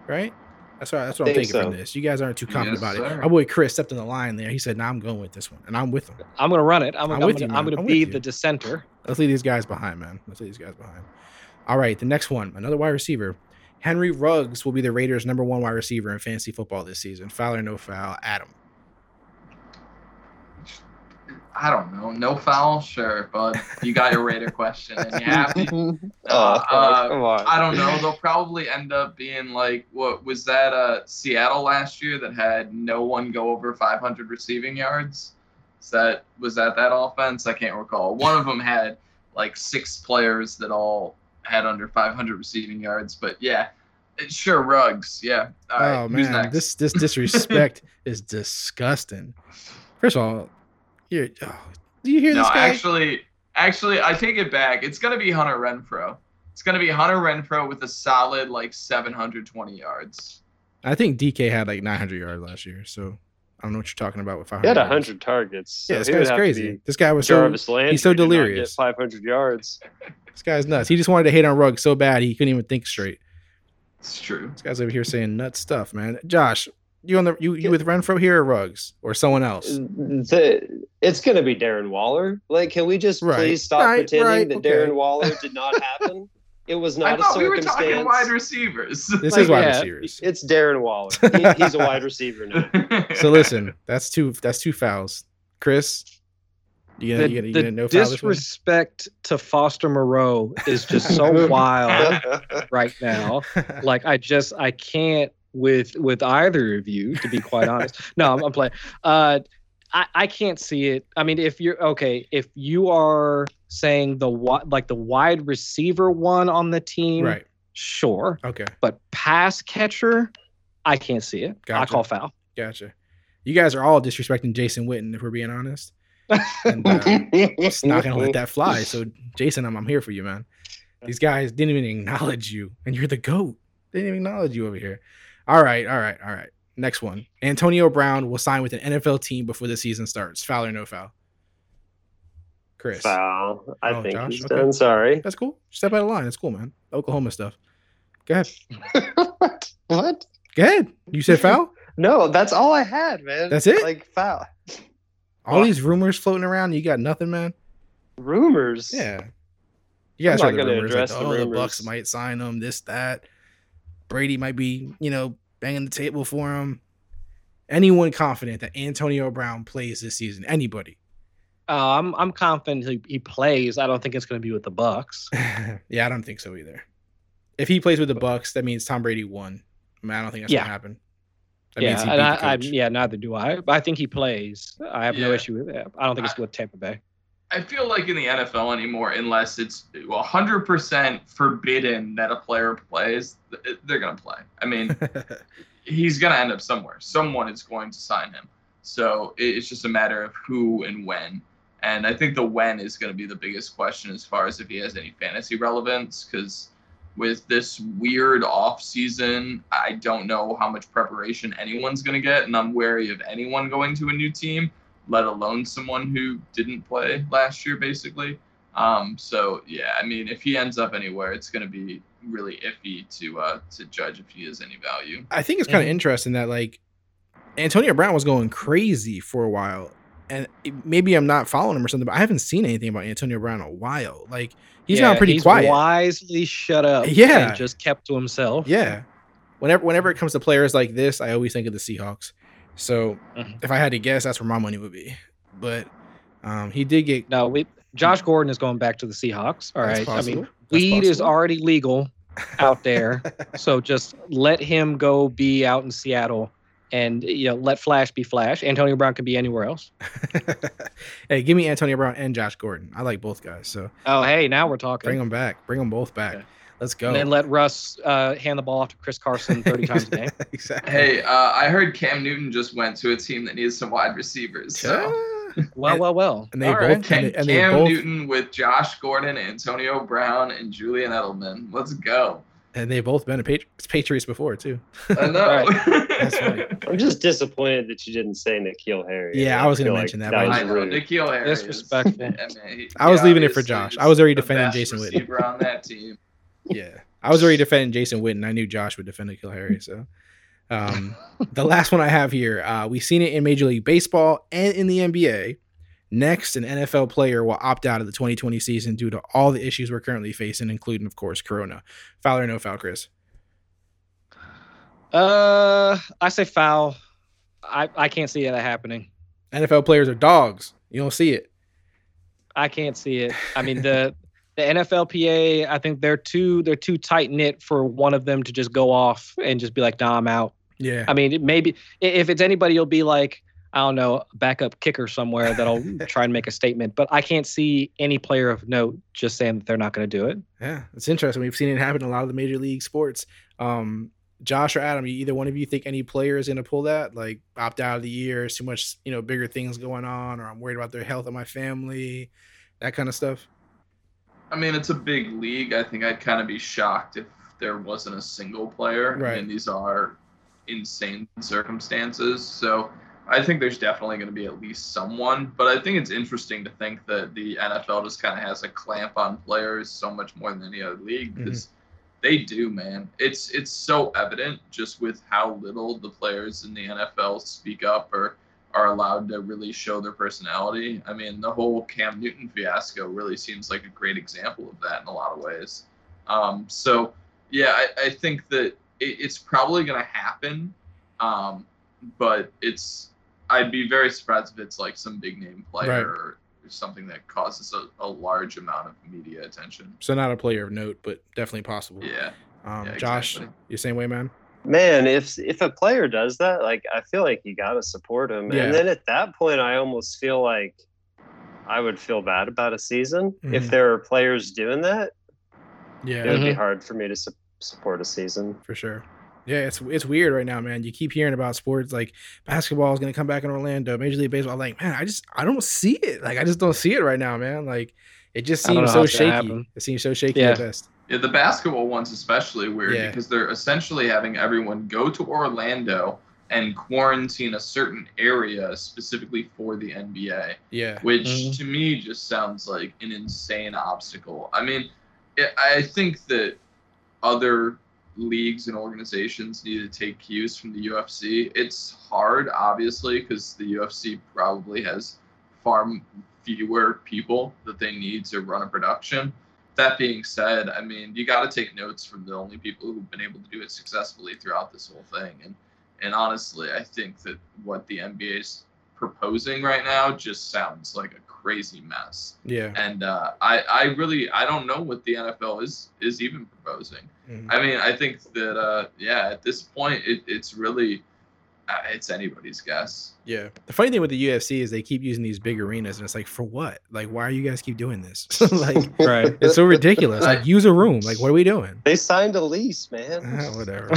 Right? That's what, that's what I'm Think taking from this. You guys aren't too confident Yes, about it. sir. Our boy Chris stepped in the line there. He said, nah, I'm going with this one. And I'm with him. I'm gonna run it. I'm, I'm I'm, with gonna, you, man. I'm gonna I'm be you. the dissenter. Let's leave these guys behind, man. Let's leave these guys behind. All right, the next one, another wide receiver. Henry Ruggs will be the Raiders' number one wide receiver in fantasy football this season. Foul or no foul? Adam. I don't know. No foul? Sure. But you got your Raider question and you happy. oh, uh, come on. I don't know. They'll probably end up being like what was that? Uh, Seattle last year that had no one go over 500 receiving yards. Is that was that that offense? I can't recall. One of them had like six players that all had under 500 receiving yards. But yeah, it- sure, Ruggs. Yeah. All right. oh who's man, next? this this disrespect is disgusting. First of all, here, oh, do you hear no, this guy? actually, actually, I take it back. It's gonna be Hunter Renfrow. It's gonna be Hunter Renfrow with a solid like 720 yards. I think DK had like 900 yards last year, so I don't know what you're talking about with 500. He had yards. hundred targets. So Yeah, this he would guy's crazy. This guy was so Jarvis Landry he's so to not get delirious. 500 yards. this guy's nuts. He just wanted to hate on Ruggs so bad he couldn't even think straight. It's true. This guy's over here saying nuts stuff, man. Josh, you on the you you with Renfrow here or Ruggs or someone else? The, it's going to be Darren Waller. Like, can we just Right, please stop right, pretending right, that okay. Darren Waller did not happen? It was I not a thought we were circumstance. talking wide receivers. This Like, is wide yeah, receivers. It's Darren Waller. He, he's a wide receiver now. So listen, that's two that's two fouls. Chris, you gonna, the you gonna, you the gonna no foul disrespect to Foster Moreau is just so wild right now. like I just I can't with with either of you to be quite honest. No, I'm, I'm playing. Uh, I I can't see it. I mean, if you're okay, if you are saying the wi- like the wide receiver one on the team, right. Sure, Okay. but pass catcher, I can't see it. I call foul. Gotcha. You guys are all disrespecting Jason Witten, if we're being honest. And, uh, Just not gonna let that fly. So Jason, I'm, I'm here for you, man. These guys didn't even acknowledge you, and you're the goat. They didn't even acknowledge you over here. All right, all right, all right. Next one. Antonio Brown will sign with an NFL team before the season starts. Foul or no foul? Chris. Foul. I Oh, think Josh? he's Okay. done. Sorry. That's cool. Step out of line. That's cool, man. Oklahoma stuff. Go ahead. what? What? Go ahead. You said foul? No, that's all I had, man. That's it? Like foul. All these rumors floating around, you got nothing, man. Rumors. Yeah. You guys I'm heard not the gonna rumors. address like, the oh, the. Bucks might sign him, this, that. Brady might be, you know, banging the table for him. Anyone confident that Antonio Brown plays this season? Anybody? Uh, I'm I'm confident he, he plays. I don't think it's going to be with the Bucks. yeah, I don't think so either. If he plays with the Bucks, that means Tom Brady won. I, mean, I don't think that's Yeah. gonna happen. That yeah, means he and I, the I, yeah, neither do I. But I think he plays. I have no issue with that. I don't think it's with Tampa Bay. I feel like in the NFL anymore, unless it's 100% forbidden that a player plays, they're going to play. I mean, he's going to end up somewhere. Someone is going to sign him. So it's just a matter of who and when. And I think the when is going to be the biggest question as far as if he has any fantasy relevance. Because with this weird off season, I don't know how much preparation anyone's going to get. And I'm wary of anyone going to a new team let alone someone who didn't play last year, basically. Um, so yeah, I mean, if he ends up anywhere, it's going to be really iffy to uh, to judge if he has any value. I think it's kind of interesting that like Antonio Brown was going crazy for a while, and maybe I'm not following him or something, but I haven't seen anything about Antonio Brown in a while. Like he's Yeah, now pretty he's quiet. Wisely shut up. Yeah. and just kept to himself. Yeah. Whenever whenever it comes to players like this, I always think of the Seahawks. So Mhm. if I had to guess, that's where my money would be. But um, he did get No, we Josh Gordon is going back to the Seahawks. All right. I mean, That's weed is already legal out there, so just let him go be out in Seattle, and you know let Flash be Flash. Antonio Brown can be anywhere else. hey, give me Antonio Brown and Josh Gordon. I like both guys. So Oh, hey, now we're talking. bring them back. Bring them both back. Okay. Let's go. And then let Russ uh, hand the ball off to Chris Carson 30 times a game. exactly. Hey, uh, I heard Cam Newton just went to a team that needs some wide receivers. So Well, well, well. And they All both- right. And Cam, they- and they Cam both- Newton with Josh Gordon, Antonio Brown, and Julian Edelman. Let's go. And they've both been a Patri- Patriots before too. I know. That's right. I'm just disappointed that you didn't say N'Keal Harry. Yeah, I was gonna feel mention that, that I know. rude. N'Keal Harry. is- Disrespectful. I, mean, I was he leaving it for Josh. I was already defending best Jason Witten. receiver on that team. Yeah. I was already defending Jason Witten. I knew Josh would defend N'Keal Harry. So um, the last one I have here, uh, we've seen it in Major League Baseball and in the NBA. Next, an NFL player will opt out of the 2020 season due to all the issues we're currently facing, including, of course, Corona. Foul or no foul, Chris? Uh, I say foul. I, I can't see that happening. NFL players are dogs. You don't see it. I can't see it. I mean the the NFLPA. I think they're too they're too tight knit for one of them to just go off and just be like, "Nah, I'm out." Yeah. I mean, maybe if it's anybody, it'll be like I don't know, backup kicker somewhere that'll try and make a statement. But I can't see any player of note just saying that they're not going to do it. Yeah, it's interesting. We've seen it happen in a lot of the major league sports. Um, Josh or Adam, either one of you think any player is going to pull that, like opt out of the year, too much, you know, bigger things going on, or I'm worried about their health of my family, that kind of stuff. I mean, it's a big league. I think I'd kind of be shocked if there wasn't a single player. Right. I mean, these are insane circumstances. So I think there's definitely going to be at least someone. But I think it's interesting to think that the NFL just kind of has a clamp on players so much more than any other league mm-hmm. because they do, man. It's it's so evident just with how little the players in the NFL speak up or are allowed to really show their personality. I mean, the whole Cam Newton fiasco really seems like a great example of that in a lot of ways. Um, so, yeah, I, I think that it, it's probably going to happen, um, but it's I'd be very surprised if it's like some big name player Right. or something that causes a, a large amount of media attention. So not a player of note, but definitely possible. Yeah. Um, yeah, Josh, exactly. you same way, man. Man, if if a player does that, like I feel like you gotta support him. Yeah. And then at that point, I almost feel like I would feel bad about a season Mhm. if there are players doing that. Yeah, It would be Mhm. hard for me to su- support a season. for sure. Yeah, it's it's weird right now, man. You keep hearing about sports like basketball is going to come back in Orlando, Major League Baseball. I'm like, man, I just I don't see it. Like I just don't see it right now, man. Like it just seems so shaky. It seems so shaky Yeah. at best. Yeah, the basketball one's especially weird Yeah. because they're essentially having everyone go to Orlando and quarantine a certain area specifically for the NBA, Yeah. which Mhm. to me just sounds like an insane obstacle. I mean, it, I think that other leagues and organizations need to take cues from the UFC. It's hard, obviously, because the UFC probably has far fewer people that they need to run a production. That being said, I mean, you got to take notes from the only people who've been able to do it successfully throughout this whole thing. And and honestly, I think that what the NBA is proposing right now just sounds like a crazy mess. Yeah. And uh, I I really I don't know what the NFL is is even proposing. Mhm. I mean, I think that uh, yeah, at this point, it, it's really it's anybody's guess. Yeah. The funny thing with the UFC is they keep using these big arenas, and it's like, for what? Like, why are you guys keep doing this? like, Right. it's so ridiculous. Like, use a room. Like, what are we doing? They signed a lease, man. Ah, whatever.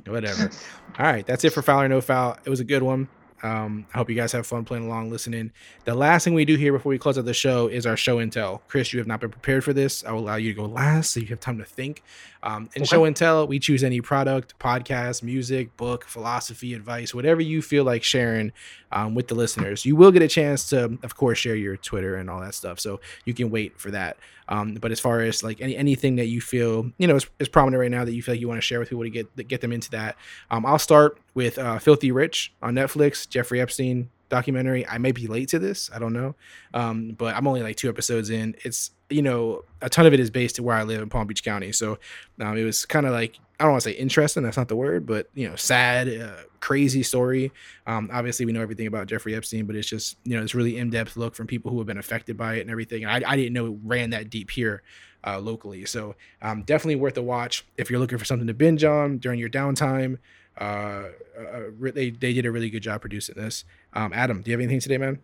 whatever. All right, that's it for foul or no foul. It was a good one. Um, I hope you guys have fun playing along, listening. The last thing we do here before we close out the show is our show and tell. Chris, you have not been prepared for this. I will allow you to go last so you have time to think. Um, in Okay. show and tell, we choose any product, podcast, music, book, philosophy, advice, whatever you feel like sharing um, with the listeners. You will get a chance to, of course, share your Twitter and all that stuff. So you can wait for that. Um, but as far as like any anything that you feel you know is, is prominent right now that you feel like you want to share with people to get get them into that, um, I'll start with uh, Filthy Rich on Netflix, Jeffrey Epstein documentary. I may be late to this, I don't know, um, but I'm only like two episodes in. It's you know a ton of it is based to where I live in Palm Beach County, so um, it was kind of like I don't want to say interesting. That's not the word, but you know, sad, uh, crazy story. Um, obviously, we know everything about Jeffrey Epstein, but it's just you know this really in depth look from people who have been affected by it and everything. And I, I didn't know it ran that deep here uh, locally, so um, definitely worth a watch if you're looking for something to binge on during your downtime. Uh, uh, they they did a really good job producing this. Um, Adam, do you have anything today, man?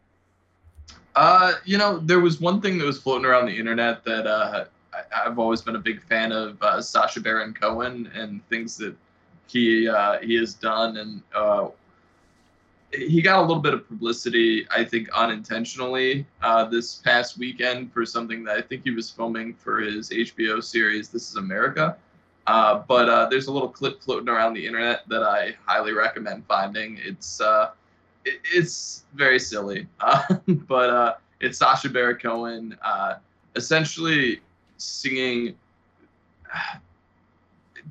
Uh, you know, there was one thing that was floating around the internet that uh, I, I've always been a big fan of uh, Sacha Baron Cohen and things that he uh, he has done, and uh, he got a little bit of publicity, I think, unintentionally uh, this past weekend for something that I think he was filming for his HBO series This Is America. Uh, but uh, there's a little clip floating around the internet that I highly recommend finding. It's uh, it, it's very silly, uh, but uh, it's Sacha Baron Cohen uh, essentially singing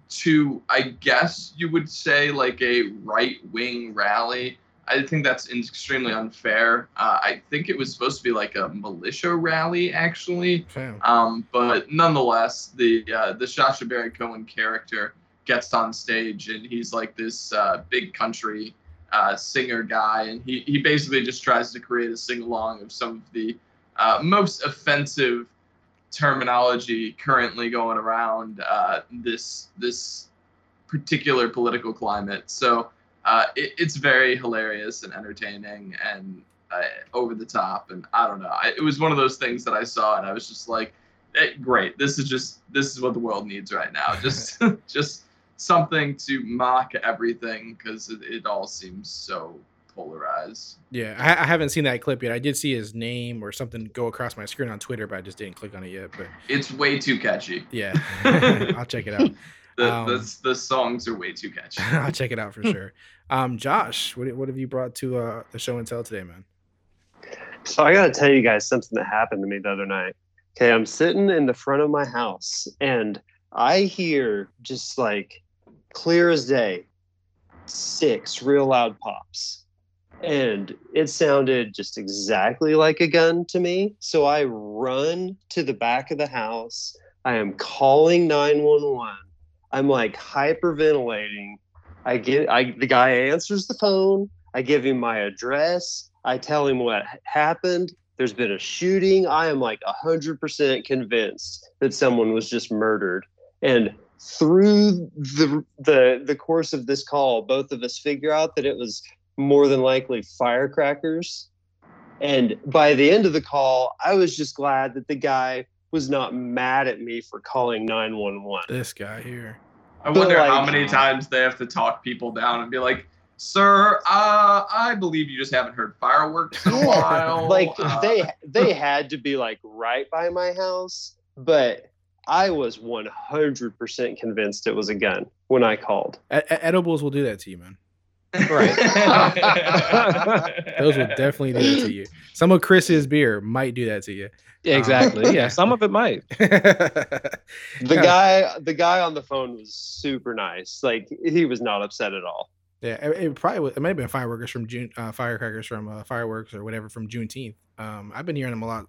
to, I guess you would say, like a right wing rally. I think that's extremely unfair. Uh, I think it was supposed to be like a militia rally, actually. Um, but nonetheless, the uh, the Sacha Baron Cohen character gets on stage and he's like this uh, big country uh, singer guy, and he he basically just tries to create a sing along of some of the uh, most offensive terminology currently going around uh, this this particular political climate. So uh, it, it's very hilarious and entertaining and uh, over the top. And I don't know, I, it was one of those things that I saw and I was just like, eh, great. This is just this is what the world needs right now. Just just something to mock everything because it, it all seems so polarized. Yeah, I, I haven't seen that clip yet. I did see his name or something go across my screen on Twitter, but I just didn't click on it yet. But It's way too catchy. yeah, I'll check it out. The, Um, the, the songs are way too catchy. I'll check it out for sure. Um, Josh, what what have you brought to uh, the show and tell today, man? So I got to tell you guys something that happened to me the other night. Okay, I'm sitting in the front of my house and I hear just like clear as day six real loud pops. And it sounded just exactly like a gun to me. So I run to the back of the house. I am calling 911. I'm like hyperventilating. I get I the guy answers the phone. I give him my address. I tell him what happened. There's been a shooting. I am like 100% convinced that someone was just murdered. And through the, the, the course of this call, both of us figure out that it was more than likely firecrackers. And by the end of the call, I was just glad that the guy was not mad at me for calling 911. This guy here. I wonder But, how many times they have to talk people down and be like, "Sir, uh, I believe you just haven't heard fireworks in a while." like Uh, they they had to be like right by my house, but I was 100% convinced it was a gun when I called. E- e- edibles will do that to you, man. Right. Those will definitely do that to you. Some of Chris's beer might do that to you. exactly. Yeah, some of it might. The Yeah. guy the guy on the phone was super nice. Like he was not upset at all. Yeah, it, it probably was, it might have been fireworkers from June, uh, firecrackers from uh, fireworks or whatever from Juneteenth. Um, I've been hearing them a lot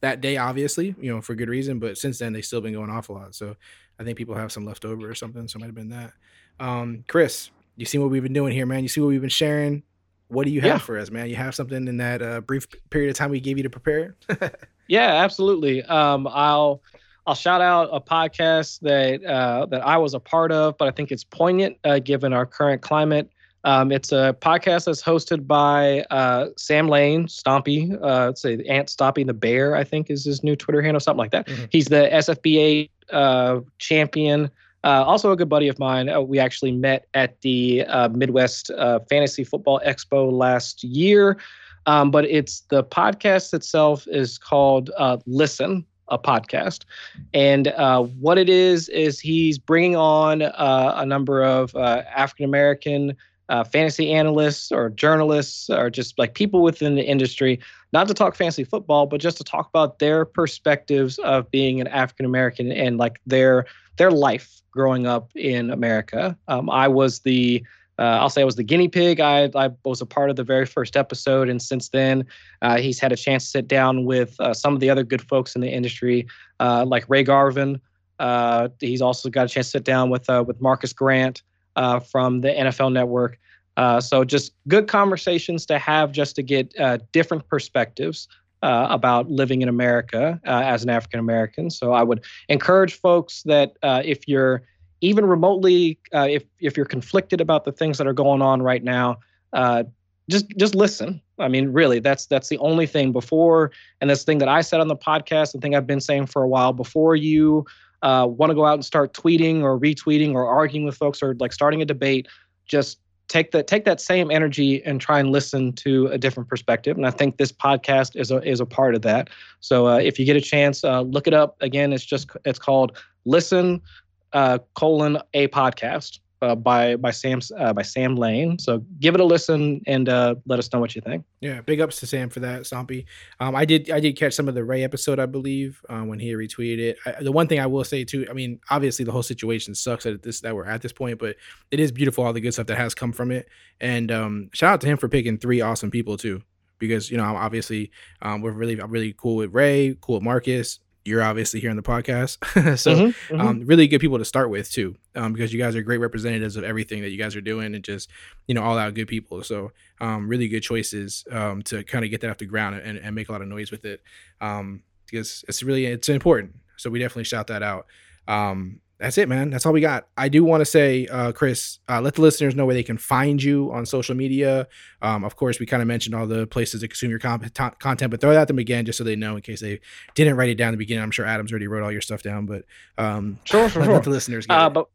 that day, obviously, you know, for good reason. But since then, they've still been going off a lot. So I think people have some left over or something. So it might have been that. Um, Chris, you see what we've been doing here, man. You see what we've been sharing. What do you have Yeah. for us, man? You have something in that uh, brief period of time we gave you to prepare? Yeah, absolutely. Um, I'll I'll shout out a podcast that uh, that I was a part of, but I think it's poignant uh, given our current climate. Um, it's a podcast that's hosted by uh, Sam Lane, Stompy, uh, say Ant Stompy the Bear, I think is his new Twitter handle, something like that. Mhm. He's the SFBA uh, champion. Uh, also a good buddy of mine. Uh, we actually met at the uh, Midwest uh, Fantasy Football Expo last year. Um, but it's the podcast itself is called uh, Listen, a podcast. And uh, what it is, is he's bringing on a number of African American fantasy analysts or journalists or just like people within the industry, not to talk fantasy football, but just to talk about their perspectives of being an African American and like their their life growing up in America. Um, I was the uh, I'll say I was the guinea pig. I, I was a part of the very first episode, and since then, uh, he's had a chance to sit down with uh, some of the other good folks in the industry, uh, like Ray Garvin. Uh, he's also got a chance to sit down with uh, with Marcus Grant from the NFL Network. So just good conversations to have, just to get different perspectives uh, about living in America uh, as an African American. So I would encourage folks that uh, if you're even remotely, uh, if if you're conflicted about the things that are going on right now, uh, just just listen. I mean, really, that's that's the only thing before, and this thing that I said on the podcast, the thing I've been saying for a while. Before you uh, want to go out and start tweeting or retweeting or arguing with folks or like starting a debate, just take that take that same energy and try and listen to a different perspective. And I think this podcast is a is a part of that. So uh, if you get a chance, uh, look it up. Again, it's just it's called Listen uh, colon a podcast uh, by by Sam uh, by Sam Lane. So give it a listen and uh, let us know what you think. Yeah, big ups to Sam for that, Stompy. Um, I did I did catch some of the Ray episode, I believe, uh, when he retweeted it. I, the one thing I will say too, I mean, obviously the whole situation sucks at this that we're at this point, but it is beautiful all the good stuff that has come from it. And um, shout out to him for picking three awesome people too, because you know obviously um, we're really really cool with Ray, cool with Marcus. You're obviously here on the podcast, so Mhm, mhm. um, really good people to start with too, um, because you guys are great representatives of everything that you guys are doing and just you know all out good people. So um, really good choices um, to kind of get that off the ground and, and make a lot of noise with it um, because it's really it's important. So we definitely shout that out. Um, that's it, man. That's all we got. I do want to say, uh, Chris, uh, let the listeners know where they can find you on social media. Um, of course, we kind of mentioned all the places to consume your comp- to- content, but throw it at them again just so they know in case they didn't write it down in the beginning. I'm sure Adams already wrote all your stuff down, but um, Sure, sure, let, sure. let the listeners get Uh, it. but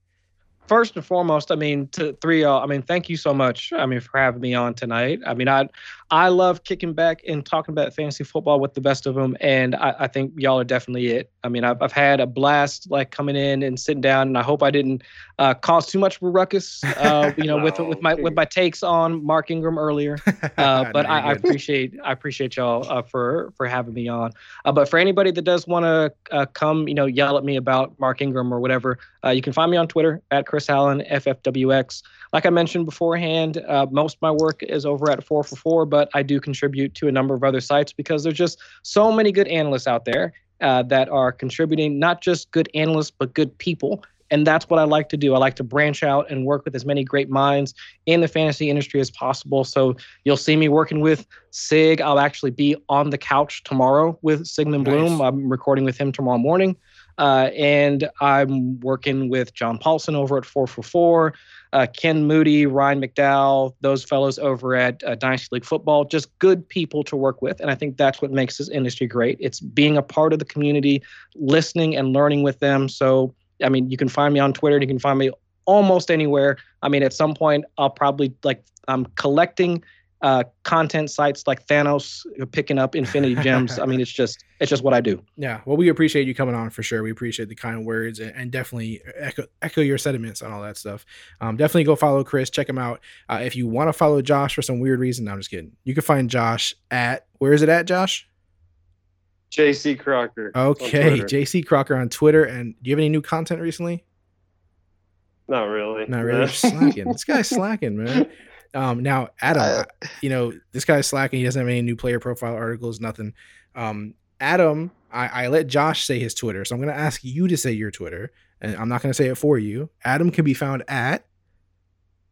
first and foremost, I mean, to three y'all, I mean, thank you so much. I mean, for having me on tonight. I mean, I I love kicking back and talking about fantasy football with the best of them, and I, I think y'all are definitely it. I mean, I've I've had a blast like coming in and sitting down, and I hope I didn't uh, cause too much of a ruckus. Uh, you know, with No, with my with my takes on Mark Ingram earlier. Uh, but No, I, I appreciate I appreciate y'all uh, for for having me on. Uh, but for anybody that does want to uh, come, you know, yell at me about Mark Ingram or whatever, uh, you can find me on Twitter at Chris Allen FFWX. Like I mentioned beforehand, uh, most of my work is over at Four for Four, but I do contribute to a number of other sites because there's just so many good analysts out there uh, that are contributing, not just good analysts but good people. And that's what I like to do. I like to branch out and work with as many great minds in the fantasy industry as possible. So you'll see me working with Sig. I'll actually be on the couch tomorrow with Sigmund Bloom. Nice. I'm recording with him tomorrow morning. Uh, and I'm working with John Paulsen over at 444, uh, Ken Moody, Ryan McDowell, those fellows over at uh, Dynasty League Football. Just good people to work with. And I think that's what makes this industry great. It's being a part of the community, listening and learning with them. So, I mean, you can find me on Twitter. You can find me almost anywhere. I mean, at some point, I'll probably like I'm collecting uh, content sites like Thanos picking up Infinity Gems. I mean, it's just it's just what I do. Yeah, well, we appreciate you coming on for sure. We appreciate the kind words and, and definitely echo, echo your sentiments on all that stuff. Um, definitely go follow Chris. Check him out. Uh, if you want to follow Josh for some weird reason, no, I'm just kidding. You can find Josh at where is it at, Josh? JC Crocker. Okay, JC Crocker on Twitter. And do you have any new content recently? Not really. Not really. Just slacking. This guy's slacking, man. Um, now Adam, Uh, you know this guy's slacking. He doesn't have any new player profile articles, nothing. Um, Adam, I, I let Josh say his Twitter, so I'm going to ask you to say your Twitter, and I'm not going to say it for you. Adam can be found at.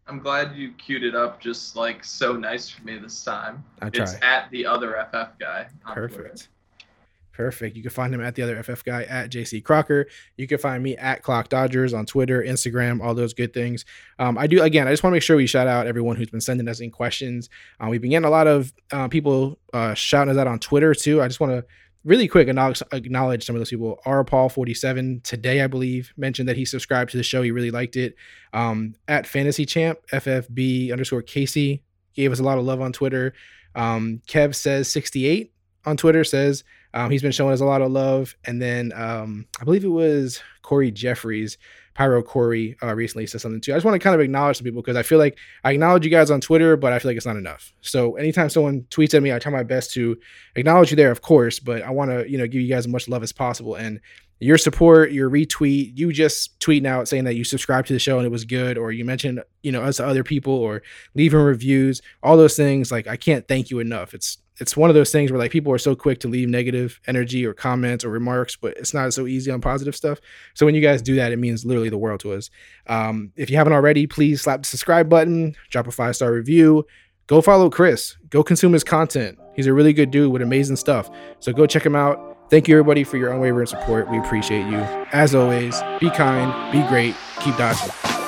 I'm glad you queued it up just like so nice for me this time. I try. It's at the other FF guy. Perfect. Twitter. Perfect. You can find him at the other FF guy at JC Crocker. You can find me at Clock Dodgers on Twitter, Instagram, all those good things. Um, I do again. I just want to make sure we shout out everyone who's been sending us in questions. Uh, we've been getting a lot of uh, people uh, shouting us out on Twitter too. I just want to really quick acknowledge, acknowledge some of those people. R Paul forty seven today, I believe, mentioned that he subscribed to the show. He really liked it. Um, at Fantasy Champ FFB underscore Casey gave us a lot of love on Twitter. Um, Kev says sixty eight on Twitter says um, he's been showing us a lot of love. And then um, I believe it was Corey Jeffries, Pyro Corey, uh, recently said something too. I just want to kind of acknowledge some people because I feel like I acknowledge you guys on Twitter, but I feel like it's not enough. So anytime someone tweets at me, I try my best to acknowledge you there, of course, but I want to, you know, give you guys as much love as possible. And your support, your retweet, you just tweeting out saying that you subscribed to the show and it was good, or you mentioned, you know, us to other people, or leaving reviews, all those things. Like I can't thank you enough. It's it's one of those things where like people are so quick to leave negative energy or comments or remarks, but it's not so easy on positive stuff. So when you guys do that, it means literally the world to us. Um, if you haven't already, please slap the subscribe button, drop a five star review, go follow Chris, go consume his content. He's a really good dude with amazing stuff. So go check him out. Thank you everybody for your unwavering support. We appreciate you. As always, be kind, be great, keep dodging.